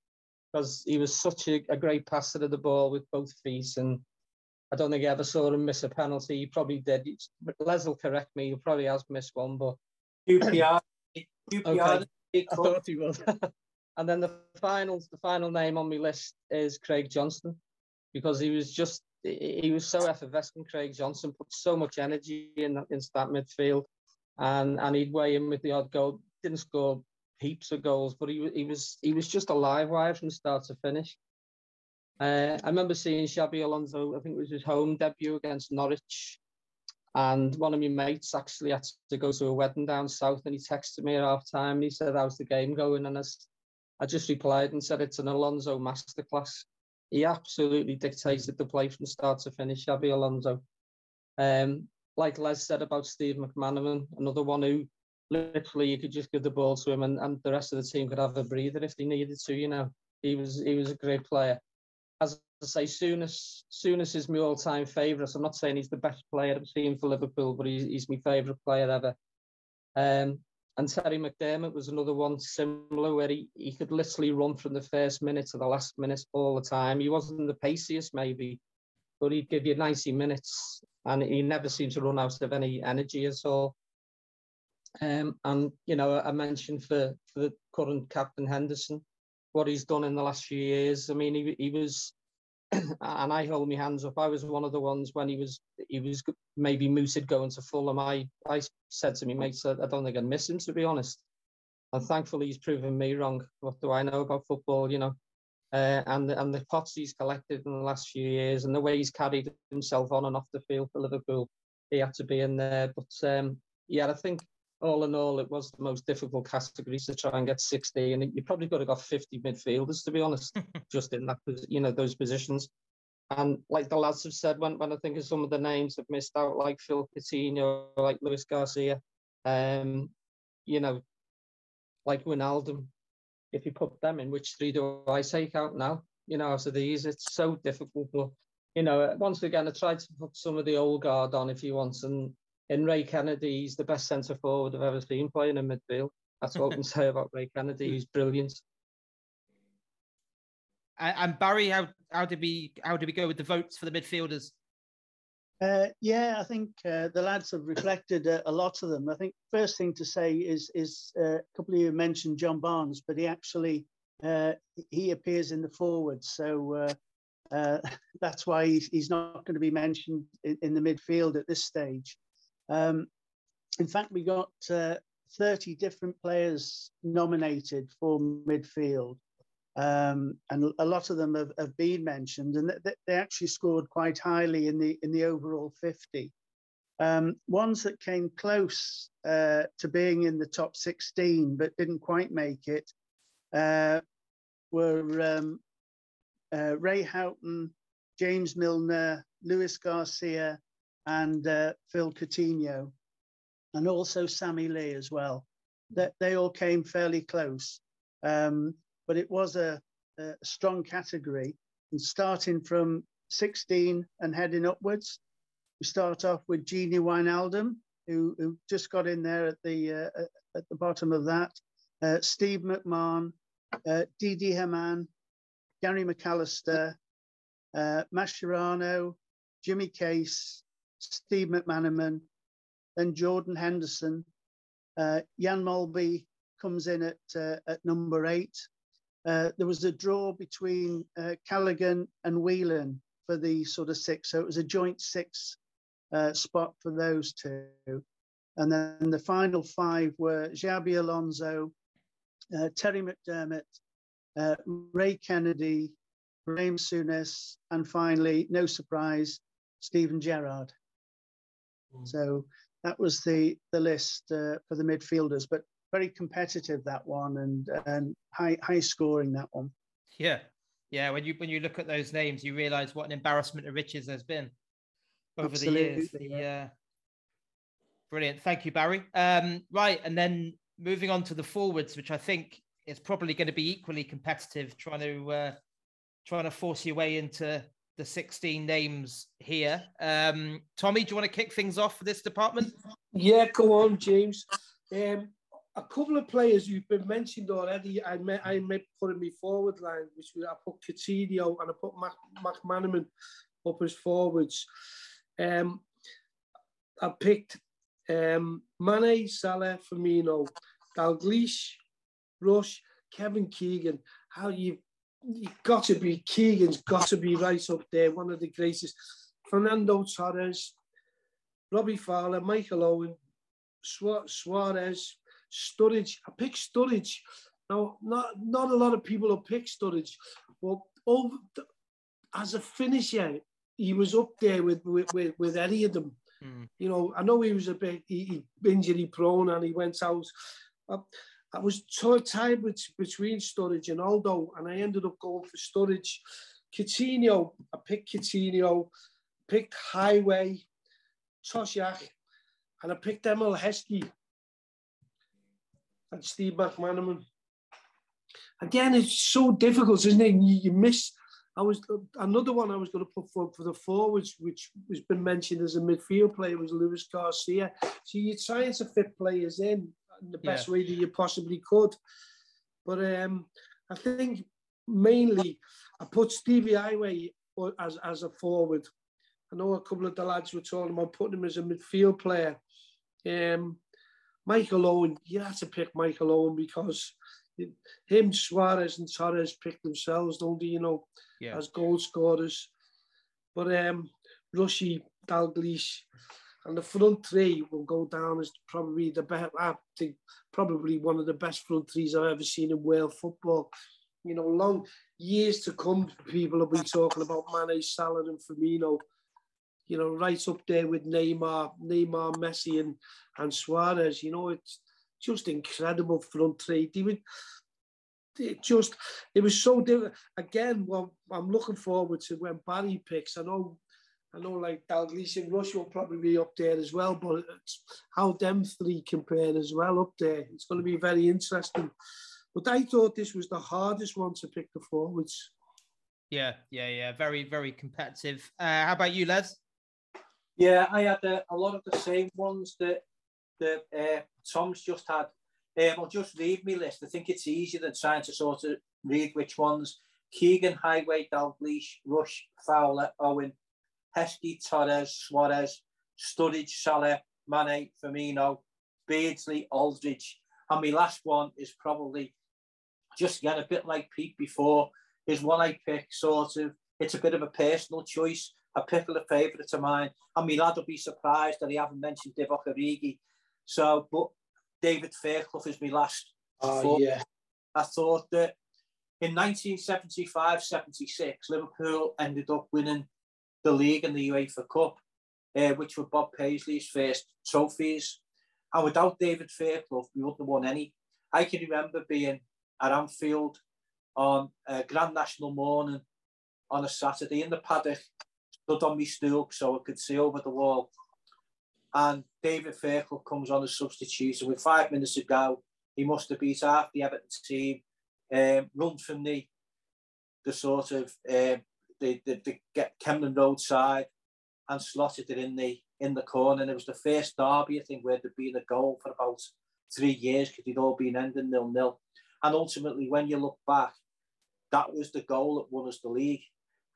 because he was such a, a, great passer of the ball with both feet. And I don't think I ever saw him miss a penalty. He probably did. Les will correct me. He probably has missed one, but. QPR. QPR. Okay. I thought he was. and then the final, the final name on my list is Craig Johnston because he was just he was so effervescent. Craig Johnston put so much energy in into that midfield, and and he'd weigh in with the odd goal. Didn't score heaps of goals, but he he was he was just a live wire from start to finish. Uh, I remember seeing Xabi Alonso. I think it was his home debut against Norwich, and one of my mates actually had to go to a wedding down south, and he texted me at half time. and He said, "How's the game going?" And I, I just replied and said, "It's an Alonso masterclass." he absolutely dictated the play from start to finish, Xabi Alonso. Um, like Les said about Steve McManaman, another one who literally you could just give the ball to him and, and the rest of the team could have a breather if they needed to, you know. He was he was a great player. As I say, Souness, Souness is my all-time favourite. So I'm not saying he's the best player I've seen for Liverpool, but he's, he's my favourite player ever. Um, and Terry McDermott was another one similar where he, he could literally run from the first minute to the last minute all the time. He wasn't the paciest maybe, but he'd give you 90 minutes and he never seemed to run out of any energy at all. Um, and, you know, I mentioned for, for the current captain Henderson, what he's done in the last few years. I mean, he, he was and I hold my hands up. I was one of the ones when he was he was maybe mooted going to Fulham. I I said to me mates, I don't think I'd miss him to be honest. And thankfully he's proven me wrong. What do I know about football? You know, uh, and and the pots he's collected in the last few years and the way he's carried himself on and off the field for Liverpool, he had to be in there. But um, yeah, I think all in all, it was the most difficult category to try and get 60. And you probably could have got 50 midfielders, to be honest, just in that, you know, those positions. And like the lads have said, when, when I think of some of the names have missed out, like Phil Coutinho, like Luis Garcia, um, you know, like Wijnaldum, if you put them in, which three do I take out now? You know, after these, it's so difficult. But, you know, once again, I tried to put some of the old guard on if you want, and in Ray Kennedy, he's the best centre forward I've ever seen playing in midfield. That's what I can say about Ray Kennedy. He's brilliant. And Barrie, how how did we how did we go with the votes for the midfielders? Uh, yeah, I think uh, the lads have reflected uh, a lot of them. I think first thing to say is is uh, a couple of you mentioned John Barnes, but he actually uh, he appears in the forwards, so uh, that's why he's, he's not going to be mentioned in, in, the midfield at this stage. Um, in fact, we got uh, 30 different players nominated for midfield. Um, and a lot of them have, have been mentioned, and they, they, actually scored quite highly in the in the overall 50. Um, ones that came close uh, to being in the top 16 but didn't quite make it uh, were um, uh, Ray Houghton, James Milner, Luis Garcia, and uh, Phil Coutinho, and also Sammy Lee as well. That they all came fairly close, um, but it was a, a, strong category. And starting from 16 and heading upwards, we start off with Gini Wijnaldum, who, who just got in there at the uh, at the bottom of that. Uh, Steve McMahon, uh, Didi Hamann, Gary McAllister, uh, Mascherano, Jimmy Case, Steve McManaman, then Jordan Henderson. Uh, Jan Molby comes in at, uh, at number eight. Uh, there was a draw between uh, Callaghan and Whelan for the sort of six. So it was a joint six uh, spot for those two. And then the final five were Xabi Alonso, uh, Terry McDermott, Ray Kennedy, Graeme Souness, and finally, no surprise, Steven Gerrard. Mm. So that was the the list uh, for the midfielders, but very competitive that one and and high high scoring that one. Yeah, yeah. When you when you look at those names, you realise what an embarrassment of riches has been over Absolutely, the years. The, yeah. Uh, brilliant. Thank you, Barrie. Um, right, and then moving on to the forwards, which I think is probably going to be equally competitive, trying to uh, trying to force your way into the 16 names here. Um, Tommy, do you want to kick things off for this department? Yeah, go on, James. Um, a couple of players you've been mentioned already. I met I met putting me forward line, which I put Coutinho and I put Mac, McManaman up as forwards. Um, I picked um, Mane, Salah, Firmino, Dalglish, Rush, Kevin Keegan. How you you got to be Keegan's got to be right up there, one of the greatest. Fernando Torres, Robbie Fowler, Michael Owen, Suarez, Sturridge. I picked Sturridge. Now, not not a lot of people have picked Sturridge, but over the, as a finisher, he was up there with with, with, with any of them. Mm. You know, I know he was a bit he, he injury prone and he went out. I, I was tied with, between Sturridge and Aldo, and I ended up going for Sturridge. Coutinho, I picked Coutinho, picked Heighway, Toshack, and I picked Emile Heskey and Steve McManaman. Again, it's so difficult, isn't it? You, you miss. I was another one I was going to put for, for the forwards, which has been mentioned as a midfield player, was Luis Garcia. So you're trying to fit players in the best yeah. way that you possibly could. But um, I think mainly I put Stevie Heighway as, as a forward. I know a couple of the lads were talking about putting him as a midfield player. Um, Michael Owen, you have to pick Michael Owen because him, Suarez, and Torres pick themselves, don't they? You know, yeah. as goal scorers. But um, Rushy, Dalglish, and the front three will go down as probably the best. I think probably one of the best front threes I've ever seen in world football. You know, long years to come, people will be talking about Mane, Salah, and Firmino you know, right up there with Neymar, Neymar, Messi, and and Suarez. You know, it's just incredible front three. They would, it just, it was so different. Again, well, I'm looking forward to when Barrie picks. I know, I know, like Dalglish and Rush will probably be up there as well, but it's how them three compare as well up there. It's going to be very interesting. But I thought this was the hardest one to pick the forwards. Yeah, yeah, yeah. Very, very competitive. Uh, how about you, Les? Yeah, I had uh, a lot of the same ones that that uh, Tom's just had. Um, I'll just read my list. I think it's easier than trying to sort of read which ones. Keegan, Heighway, Dalglish, Rush, Fowler, Owen, Heskey, Torres, Suarez, Sturridge, Salah, Mane, Firmino, Beardsley, Aldridge. And my last one is probably just again a bit like Pete before, is one I pick sort of, it's a bit of a personal choice a particular favourite of mine. I mean, lad will be surprised that he haven't mentioned Divock Origi. So, but David Fairclough is my last. Oh, yeah. I thought that in 1975-76, Liverpool ended up winning the league and the UEFA Cup, uh, which were Bob Paisley's first trophies. And without David Fairclough, we wouldn't have won any. I can remember being at Anfield on a Grand National morning on a Saturday in the paddock stood on my stool so I could see over the wall. And David Fairclough comes on as substitute. And with five minutes to go, he must have beat half the Everton team, um, run from the the sort of um, the, the, the Kemlyn Road side and slotted it in the in the corner. And it was the first derby, I think, where there'd been a goal for about three years because they'd all been ending nil nil. And ultimately, when you look back, that was the goal that won us the league.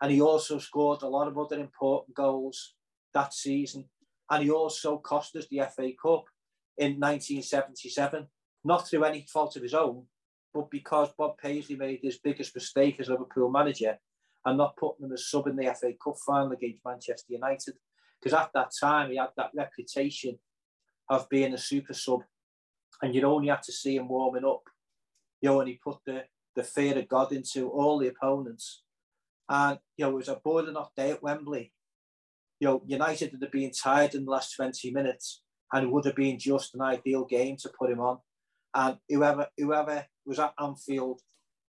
And he also scored a lot of other important goals that season. And he also cost us the FA Cup in 1977, not through any fault of his own, but because Bob Paisley made his biggest mistake as Liverpool manager and not putting him as sub in the FA Cup final against Manchester United. Because at that time, he had that reputation of being a super sub, and you'd only had to see him warming up. You know, and he put the, the fear of God into all the opponents. And, you know, it was a boiling hot day at Wembley. You know, United have been tired in the last 20 minutes and it would have been just an ideal game to put him on. And whoever, whoever was at Anfield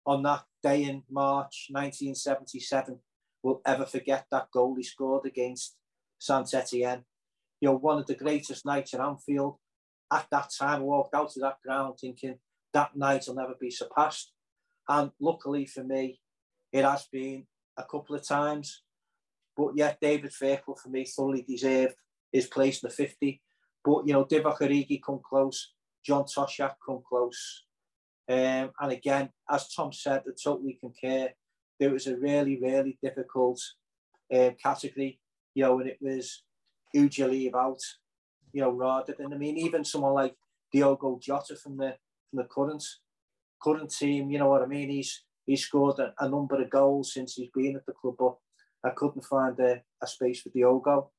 on that day in March 1977 will ever forget that goal he scored against Saint Etienne. You know, one of the greatest nights at Anfield. At that time, I walked out to that ground thinking that night will never be surpassed. And luckily for me, it has been a couple of times. But yeah, David Fairclough for me thoroughly deserved his place in the 50. But, you know, Divock Origi come close, John Toshack come close. Um, and again, as Tom said, I totally concur. There was a really, really difficult uh, category, you know, and it was who do you leave out, you know, rather than, I mean, even someone like Diogo Jota from the from the current current team, you know what I mean? He's he's scored a, a number of goals since he's been at the club, but I couldn't find a, a space for Diogo.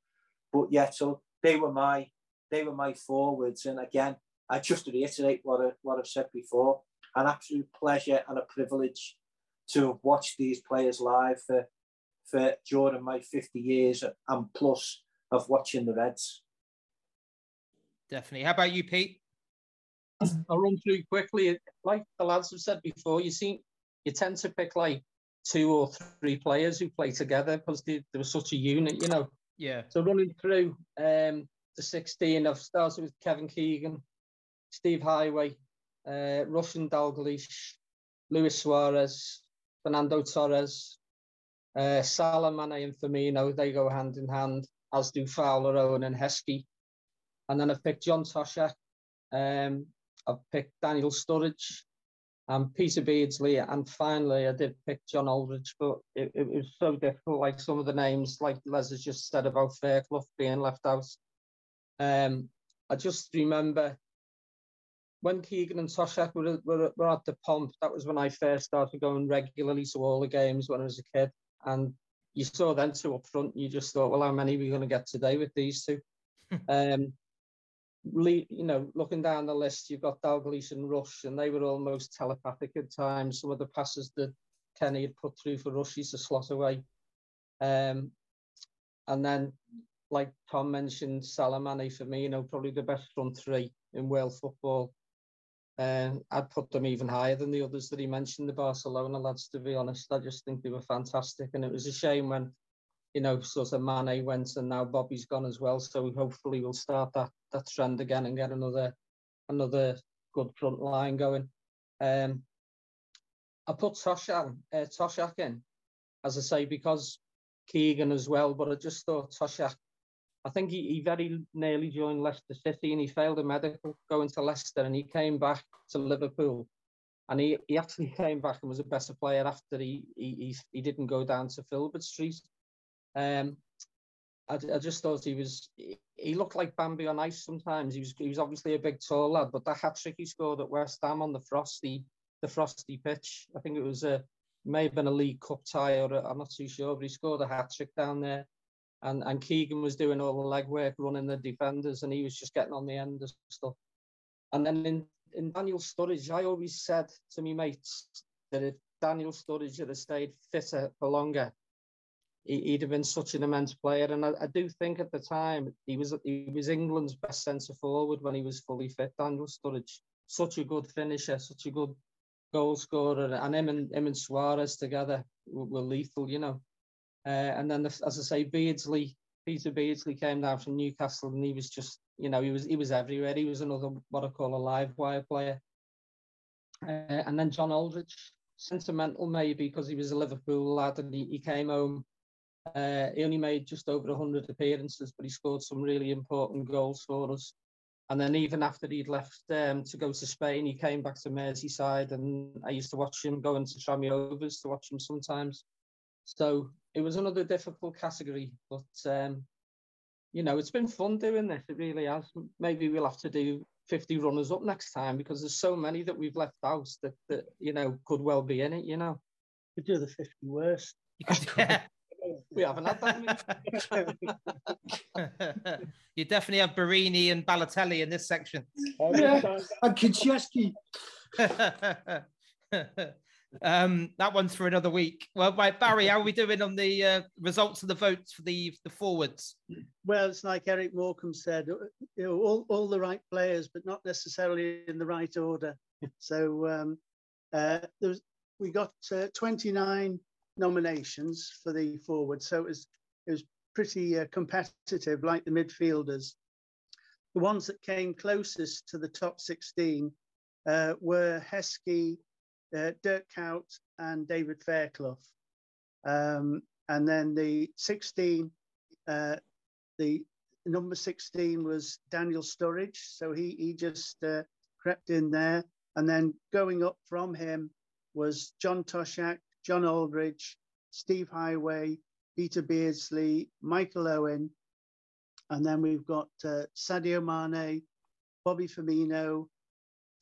But yeah, so they were my they were my forwards, and again, I just reiterate what I, what I've said before: an absolute pleasure and a privilege to watch these players live for for during my 50 years and plus of watching the Reds. Definitely. How about you, Pete? I'll run through quickly. Like the lads have said before, you see, you tend to pick like two or three players who play together because they, they were such a unit, you know. Yeah. So running through um, the 16, I've started with Kevin Keegan, Steve Heighway, uh, Russian Dalglish, Luis Suarez, Fernando Torres, uh, Salah, Mane and Firmino, they go hand in hand, as do Fowler, Owen and Heskey. And then I've picked John Toshack, um, I've picked Daniel Sturridge, and Peter Beardsley, and finally I did pick John Aldridge, but it, it, was so difficult. Like some of the names, like Les has just said about Fairclough being left out. Um, I just remember when Keegan and Toshack were, were, were at the pump, That was when I first started going regularly to all the games when I was a kid, and you saw them two up front. And you just thought, well, how many are we going to get today with these two? um, you know, looking down the list, you've got Dalglish and Rush, and they were almost telepathic at times. Some of the passes that Kenny had put through for Rush, to slot away. Um, and then, like Tom mentioned, Salamani, for me, you know, probably the best front three in world football. And um, I'd put them even higher than the others that he mentioned, the Barcelona lads, to be honest. I just think they were fantastic. And it was a shame when you know, sort of Mane went and now Bobby's gone as well. So hopefully we'll start that that trend again and get another another good front line going. Um, I put Toshack, uh, Toshack in, as I say, because Keegan as well. But I just thought Toshack, I think he, he very nearly joined Leicester City and he failed a medical going to Leicester and he came back to Liverpool. And he, he actually came back and was a better player after he he, he, didn't go down to Filbert Street. Um, I, I, just thought he was he looked like Bambi on ice sometimes. He was he was obviously a big tall lad, but that hat trick he scored at West Ham on the frosty the frosty pitch, I think it was a may have been a League Cup tie or i am not too sure, but he scored a hat trick down there. And and Keegan was doing all the legwork, running the defenders, and he was just getting on the end of stuff. And then in, in Daniel Sturridge, I always said to me mates that if Daniel Sturridge had stayed fitter for longer, he'd have been such an immense player. And I, I, do think at the time he was he was England's best centre forward when he was fully fit. Daniel Sturridge, such a good finisher, such a good goal scorer, and him and him and Suarez together were, were lethal, you know. Uh, and then, the, as I say, Beardsley, Peter Beardsley came down from Newcastle, and he was just, you know, he was he was everywhere. He was another what I call a live wire player. Uh, and then John Aldridge, sentimental maybe because he was a Liverpool lad and he, he came home uh, he only made just over 100 appearances, but he scored some really important goals for us. And then even after he'd left um, to go to Spain, he came back to Merseyside, and I used to watch him going to Tranmere Rovers to watch him sometimes. So it was another difficult category, but um, you know it's been fun doing this. It really has. Maybe we'll have to do 50 runners up next time because there's so many that we've left out that, that you know could well be in it. You know, we do the 50 worst. yeah. We haven't had that you definitely have Borini and Balotelli in this section. Yeah, and Konchesky. Um, that one's for another week. Well, right, Barrie, how are we doing on the uh, results of the votes for the the forwards? Well, it's like Eric Morecambe said, you know, all, all the right players, but not necessarily in the right order. So um, uh, was, we got uh, 29 nominations for the forwards, so it was it was pretty uh, competitive, like the midfielders. The ones that came closest to the top 16 uh, were Heskey, uh, Dirk Kuyt, and David Fairclough. Um, and then the 16, uh, the number 16 was Daniel Sturridge. So he, he just uh, crept in there. And then going up from him was John Toshack, John Aldridge, Steve Heighway, Peter Beardsley, Michael Owen. And then we've got uh, Sadio Mane, Bobby Firmino,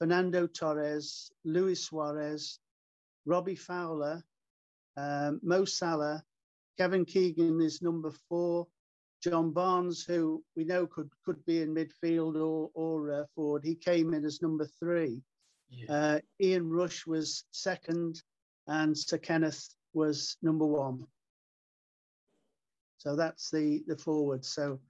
Fernando Torres, Luis Suarez, Robbie Fowler, um, Mo Salah, Kevin Keegan is number four, John Barnes, who we know could could be in midfield or or uh, forward, he came in as number three. Yeah. Uh, Ian Rush was second, and Sir Kenneth was number one. So that's the the forward. So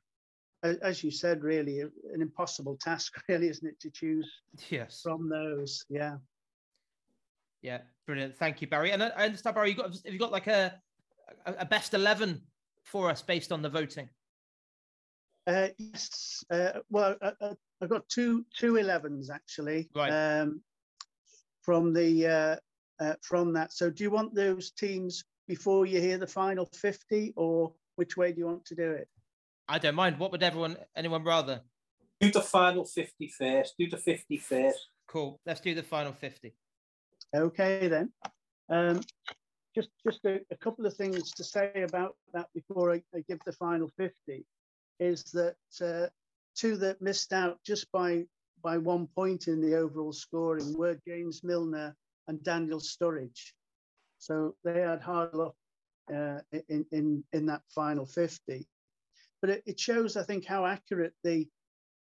as you said, really an impossible task, really, isn't it, to choose yes from those? Yeah. Yeah, brilliant. Thank you, Barrie. And I understand, Barrie, you got have you got like a a best eleven for us based on the voting? Uh, yes. Uh, well, I, have got two two 11s actually. Right. Um, from the uh, uh, from that. So, do you want those teams before you hear the final fifty, or which way do you want to do it? I don't mind. What would everyone, anyone rather? Do the final 50 first. Do the 50 first. Cool. Let's do the final 50. Okay, then. Um, just just a, a, couple of things to say about that before I, I give the final 50 is that uh, two that missed out just by by one point in the overall scoring were James Milner and Daniel Sturridge. So they had hard luck uh, in, in, in that final 50. But it, it shows, I think, how accurate the,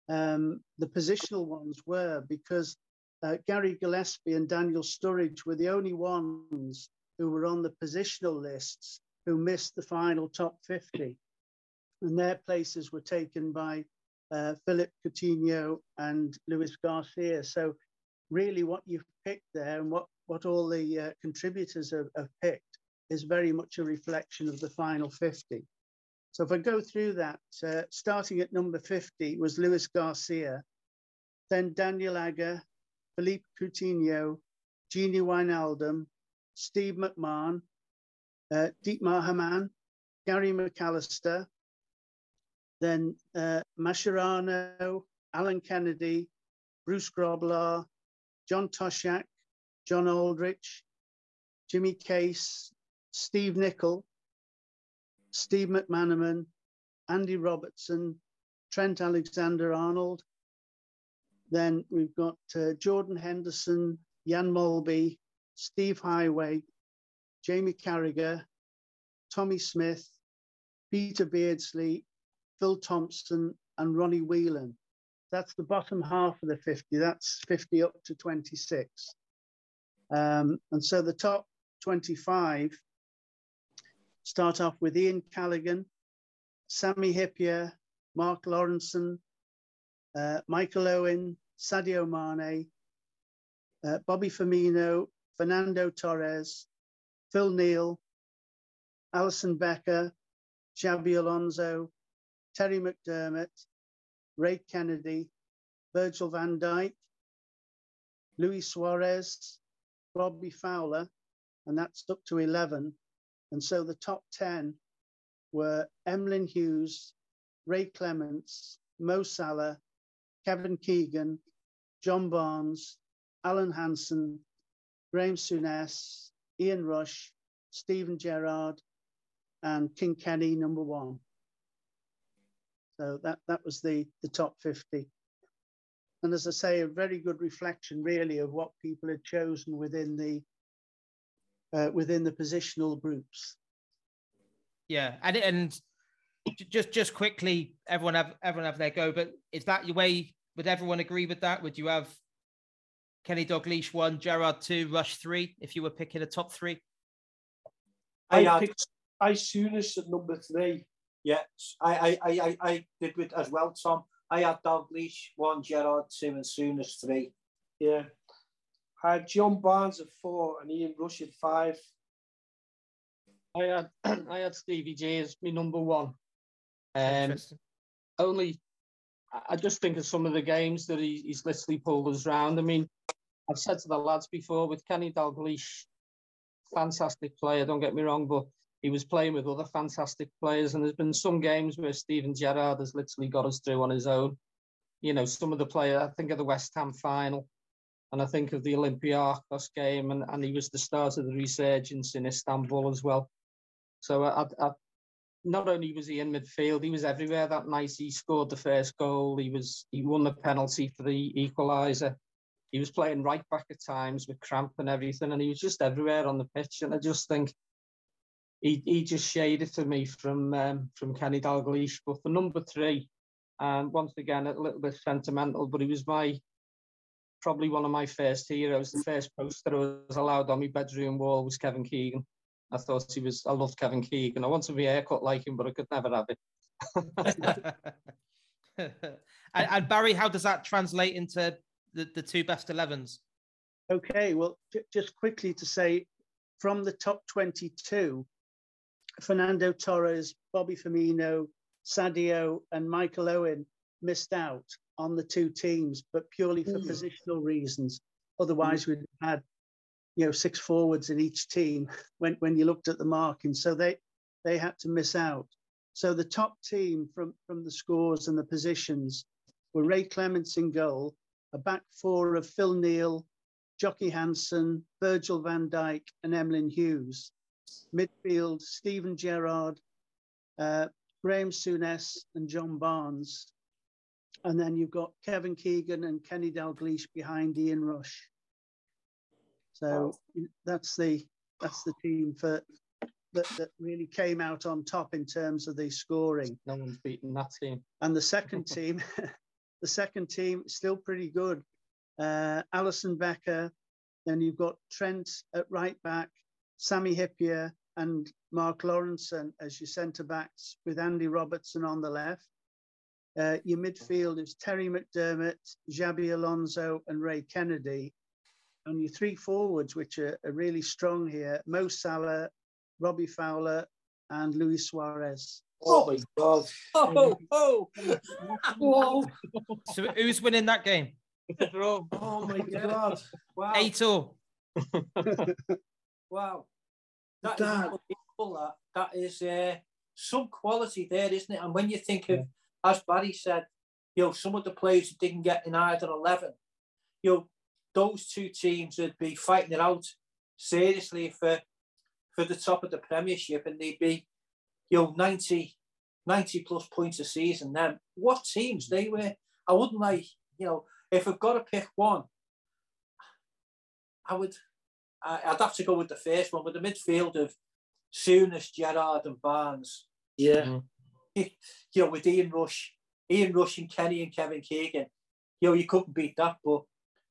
um, the positional ones were because uh, Gary Gillespie and Daniel Sturridge were the only ones who were on the positional lists who missed the final top 50 and their places were taken by uh, Philip Coutinho and Luis Garcia. So, really, what you've picked there and what, what all the uh, contributors have, have, picked is very much a reflection of the final 50. So, if I go through that, uh, starting at number 50 was Luis Garcia, then Daniel Agger, Philippe Coutinho, Gini Wijnaldum, Steve McMahon, uh, Dietmar Hamann, Gary McAllister, then uh, Mascherano, Alan Kennedy, Bruce Grobbelaar, John Toshack, John Aldridge, Jimmy Case, Steve Nicol, Steve McManaman, Andy Robertson, Trent Alexander Arnold. Then we've got uh, Jordan Henderson, Jan Molby, Steve Heighway, Jamie Carragher, Tommy Smith, Peter Beardsley, Phil Thompson, and Ronnie Whelan. That's the bottom half of the 50. That's 50 up to 26. Um, and so the top 25 start off with Ian Callaghan, Sami Hyypiä, Mark Lawrenson, uh, Michael Owen, Sadio Mane, uh, Bobby Firmino, Fernando Torres, Phil Neal, Alisson Becker, Xabi Alonso, Terry McDermott, Ray Kennedy, Virgil van Dijk, Luis Suarez, Robbie Fowler, and that's up to 11. And so the top 10 were Emlyn Hughes, Ray Clemence, Mo Salah, Kevin Keegan, John Barnes, Alan Hansen, Graeme Souness, Ian Rush, Steven Gerrard, and King Kenny number one. So that, that was the, the top 50. And as I say, a very good reflection really of what people had chosen within the uh, within the positional groups. Yeah, and and just just quickly, everyone have everyone have their go. But is that your way? Would everyone agree with that? Would you have Kenny Dalglish one, Gerrard two, Rush three? If you were picking a top three, I, I picked I Souness at number three. Yeah, I, I, I, I did with as well, Tom. I had Dalglish one, Gerrard two, and Souness three. Yeah. I had John Barnes at four and Ian Rush at five. I had I had Stevie J as my number one. Um, only I just think of some of the games that he, he's literally pulled us round. I mean, I've said to the lads before with Kenny Dalglish, fantastic player, don't get me wrong, but he was playing with other fantastic players. And there's been some games where Steven Gerrard has literally got us through on his own. You know, some of the player I think of the West Ham final, and I think of the Olympiacos game, and, and he was the start of the resurgence in Istanbul as well. So I, I, not only was he in midfield, he was everywhere that night. He scored the first goal. He was he won the penalty for the equaliser. He was playing right back at times with cramp and everything, and he was just everywhere on the pitch. And I just think he, he just shaded to me from um, from Kenny Dalglish. But for number three, and um, once again a little bit sentimental, but he was my probably one of my first heroes. The first poster I was allowed on my bedroom wall was Kevin Keegan. I thought he was. I loved Kevin Keegan. I wanted to be haircut like him, but I could never have it. and, and, Barrie, how does that translate into the, the two best 11s? Okay, well, j- just quickly to say, from the top 22, Fernando Torres, Bobby Firmino, Sadio, and Michael Owen missed out on the two teams, but purely for mm. positional reasons. Otherwise, mm. we'd had you know six forwards in each team when when you looked at the marking. So they they had to miss out. So the top team from from the scores and the positions were Ray Clemence in goal, a back four of Phil Neal, Jocky Hansen, Virgil van Dijk, and Emlyn Hughes. Midfield, Steven Gerrard, uh, Graeme Souness, and John Barnes. And then you've got Kevin Keegan and Kenny Dalglish behind Ian Rush. So that's the that's the team for that, that really came out on top in terms of the scoring. No one's beaten that team. And the second team, the second team still pretty good. Uh, Alisson Becker, then you've got Trent at right back, Sami Hyypiä and Mark Lawrenson as your centre backs with Andy Robertson on the left. Uh, your midfield is Terry McDermott, Xabi Alonso, and Ray Kennedy and your three forwards, which are, are really strong here Mo Salah, Robbie Fowler, and Luis Suarez. Oh, my God. Oh, oh, oh. so who's winning that game? oh, my God. Wow. Eight all. wow. That is that. that is uh, some quality there, isn't it? And when you think of, as Barrie said, you know, some of the players who didn't get in either 11, you know, those two teams would be fighting it out seriously for for the top of the Premiership, and they'd be, you know, 90, 90 plus points a season. Then what teams they were? I wouldn't like, you know, if I've got to pick one, I would, I'd have to go with the first one, with the midfield of Souness, Gerrard, and Barnes. Yeah. Mm-hmm. You know, with Ian Rush, Ian Rush and Kenny and Kevin Keegan, you know, you couldn't beat that. But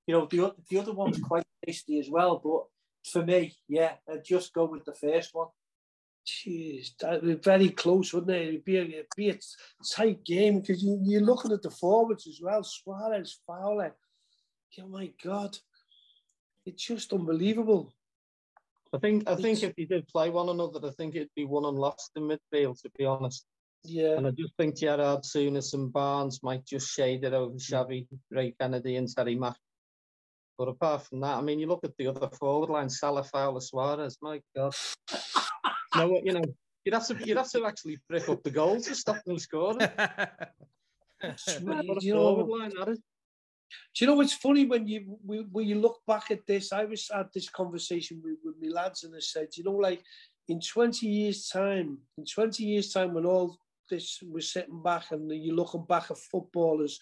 you know, the, the other one's quite tasty as well. But for me, yeah, I'd just go with the first won. Jeez, that would be very close, wouldn't it? It'd be a, it'd be a tight game because you, you're looking at the forwards as well. Suarez, Fowler. Oh my God, it's just unbelievable. I think I think if you did play one another, I think it'd be one and lost in midfield. To be honest. Yeah. And I just think Gerrard, Souness, and Barnes might just shade it over mm. Xabi, Ray Kennedy, and Terry Mack. But apart from that, I mean, you look at the other forward line, Salah, Fowler, Suarez. My God, no, you know, you'd have to you'd have to actually break up the goals to stop them scoring. you know, line, Do you know what's funny when you when you look back at this? I was had this conversation with, with my lads and I said, you know, like in 20 years' time, in 20 years' time, when all this was sitting back and you're looking back at footballers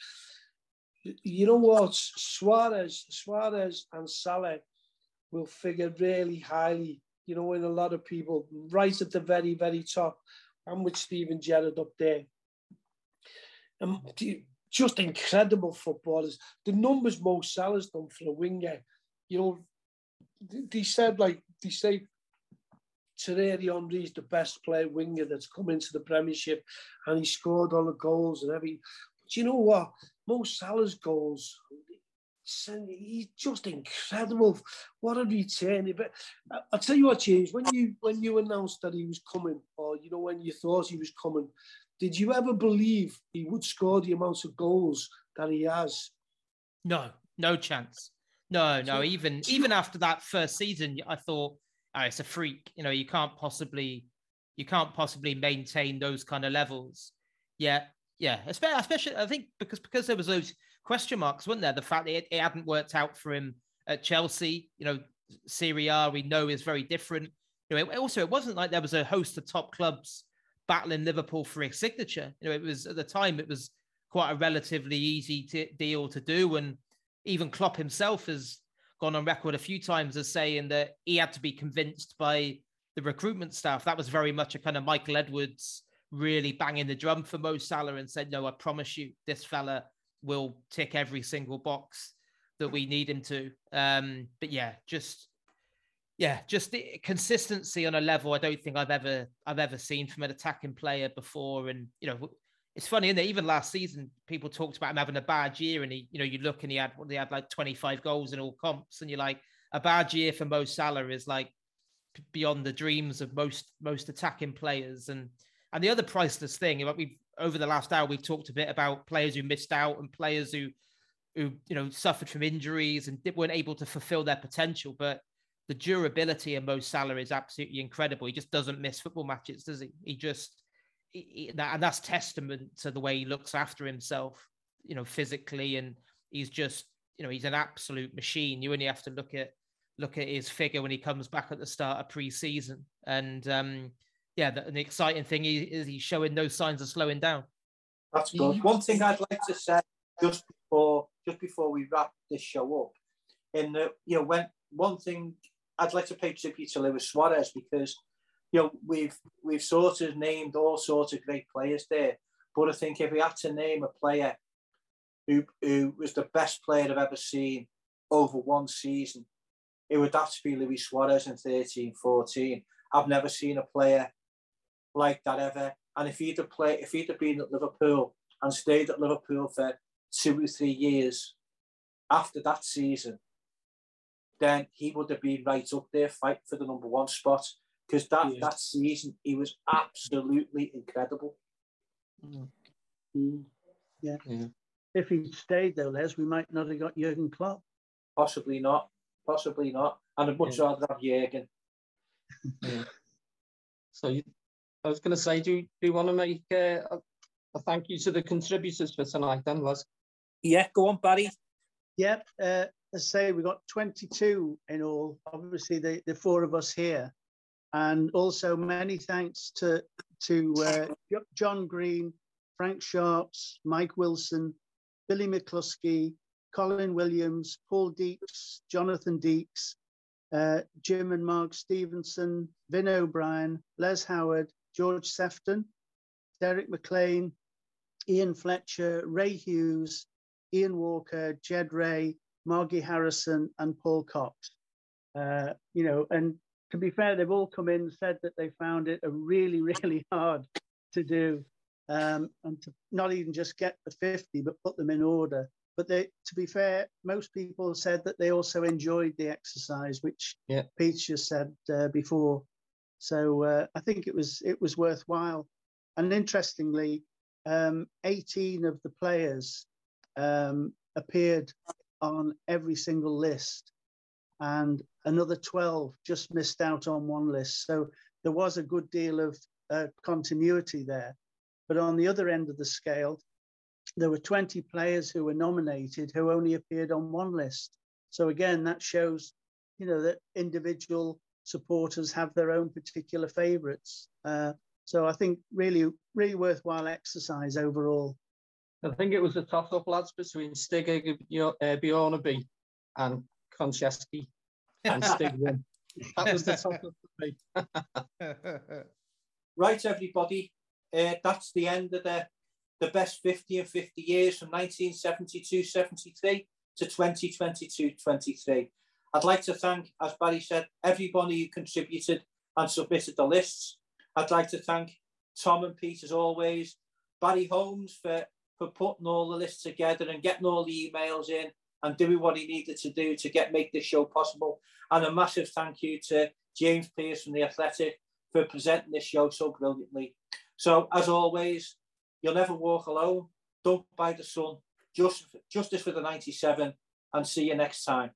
you know what? Suarez, Suarez and Salah will figure really highly, you know, in a lot of people, right at the very, very top. I'm with Steven Gerrard up there. Um, and just incredible footballers. The numbers Mo Salah's done for a winger, you know, they said like they say Thierry Henry is the best player winger that's come into the Premiership, and he scored all the goals and everything. But you know what? Mo Salah's goals, he's just incredible. What a return! But uh, I'll tell you what, James, when you when you announced that he was coming, or you know when you thought he was coming, did you ever believe he would score the amounts of goals that he has? No, no chance. No, no. Even even after that first season, I thought, oh, it's a freak. You know, you can't possibly you can't possibly maintain those kind of levels. Yeah, yeah, especially I think because because there was those question marks, weren't there? The fact that it, it hadn't worked out for him at Chelsea, you know, Serie A we know is very different. You know, it, also it wasn't like there was a host of top clubs battling Liverpool for his signature. You know, it was at the time it was quite a relatively easy deal to do, and even Klopp himself has gone on record a few times as saying that he had to be convinced by the recruitment staff. That was very much a kind of Michael Edwards really banging the drum for Mo Salah and said, "No, I promise you, this fella will tick every single box that we need him to." Um, but yeah, just yeah, just the consistency on a level I don't think I've ever I've ever seen from an attacking player before. And you know, it's funny, and even last season, people talked about him having a bad year, and he, you know, you look and he had he had like 25 goals in all comps, and you're like, a bad year for Mo Salah is like beyond the dreams of most most attacking players. And and the other priceless thing, like we over the last hour, we've talked a bit about players who missed out and players who who you know suffered from injuries and weren't able to fulfill their potential. But the durability of Mo Salah is absolutely incredible. He just doesn't miss football matches, does he? He just he, and that's testament to the way he looks after himself, you know, physically, and he's just you know he's an absolute machine. You only have to look at look at his figure when he comes back at the start of pre-season, and um, yeah, the, the exciting thing is he's showing no signs of slowing down. That's good. One thing I'd like to say just before just before we wrap this show up, in the you know when one thing I'd like to pay tribute to Luis Suarez because you know we've we've sort of named all sorts of great players there, but I think if we had to name a player who who was the best player I've ever seen over one season, it would have to be Luis Suarez in 13 14. I've never seen a player like that ever. And if he'd have played, if he'd have been at Liverpool and stayed at Liverpool for two or three years after that season, then he would have been right up there fighting for the number one spot. Because that, yeah. that season, he was absolutely incredible. Mm. Mm. Yeah. yeah. If he'd stayed though, Les, we might not have got Jurgen Klopp. Possibly not. Possibly not. And I'd much yeah. rather have Jurgen. yeah. So you, I was going to say, do you, do you want to make uh, a, a, thank you to the contributors for tonight, then, Les? Yeah, go on, Barrie. Yep. Uh, let's say we've got 22 in all. Obviously, the, the four of us here, and also many thanks to to uh, John Green, Frank Sharps, Mike Wilson, Billy McCluskey, Colin Williams, Paul Deeks, Jonathan Deeks, uh, Jim and Mark Stevenson, Vin O'Brien, Les Howard, George Sefton, Derek McLean, Ian Fletcher, Ray Hughes, Ian Walker, Jed Ray, Margie Harrison, and Paul Cox. Uh, you know, and to be fair, they've all come in and said that they found it a really, really hard to do, um, and to not even just get the 50, but put them in order. But they, to be fair, most people said that they also enjoyed the exercise, which yeah. Pete just said uh, before. So uh, I think it was it was worthwhile. And interestingly, um, 18 of the players um, appeared on every single list, and another 12 just missed out on one list. So there was a good deal of uh, continuity there. But on the other end of the scale, there were 20 players who were nominated who only appeared on one list. So again, that shows, you know, that individual supporters have their own particular favourites. Uh, so I think really, really worthwhile exercise overall. I think it was a toss-up, lads, between Stig Bjørnebye and Konchesky, and Stig won. That was the toss-up for me. right, everybody. Uh, that's the end of the the best 50 and 50 years from 1972-73 to 2022-23. I'd like to thank, as Barrie said, everybody who contributed and submitted the lists. I'd like to thank Tom and Pete, as always, Barrie Holmes for, for putting all the lists together and getting all the emails in and doing what he needed to do to get make this show possible. And a massive thank you to James Pearce from The Athletic for presenting this show so brilliantly. So, as always, you'll never walk alone. Don't buy the sun. Just, justice for the 97 and see you next time.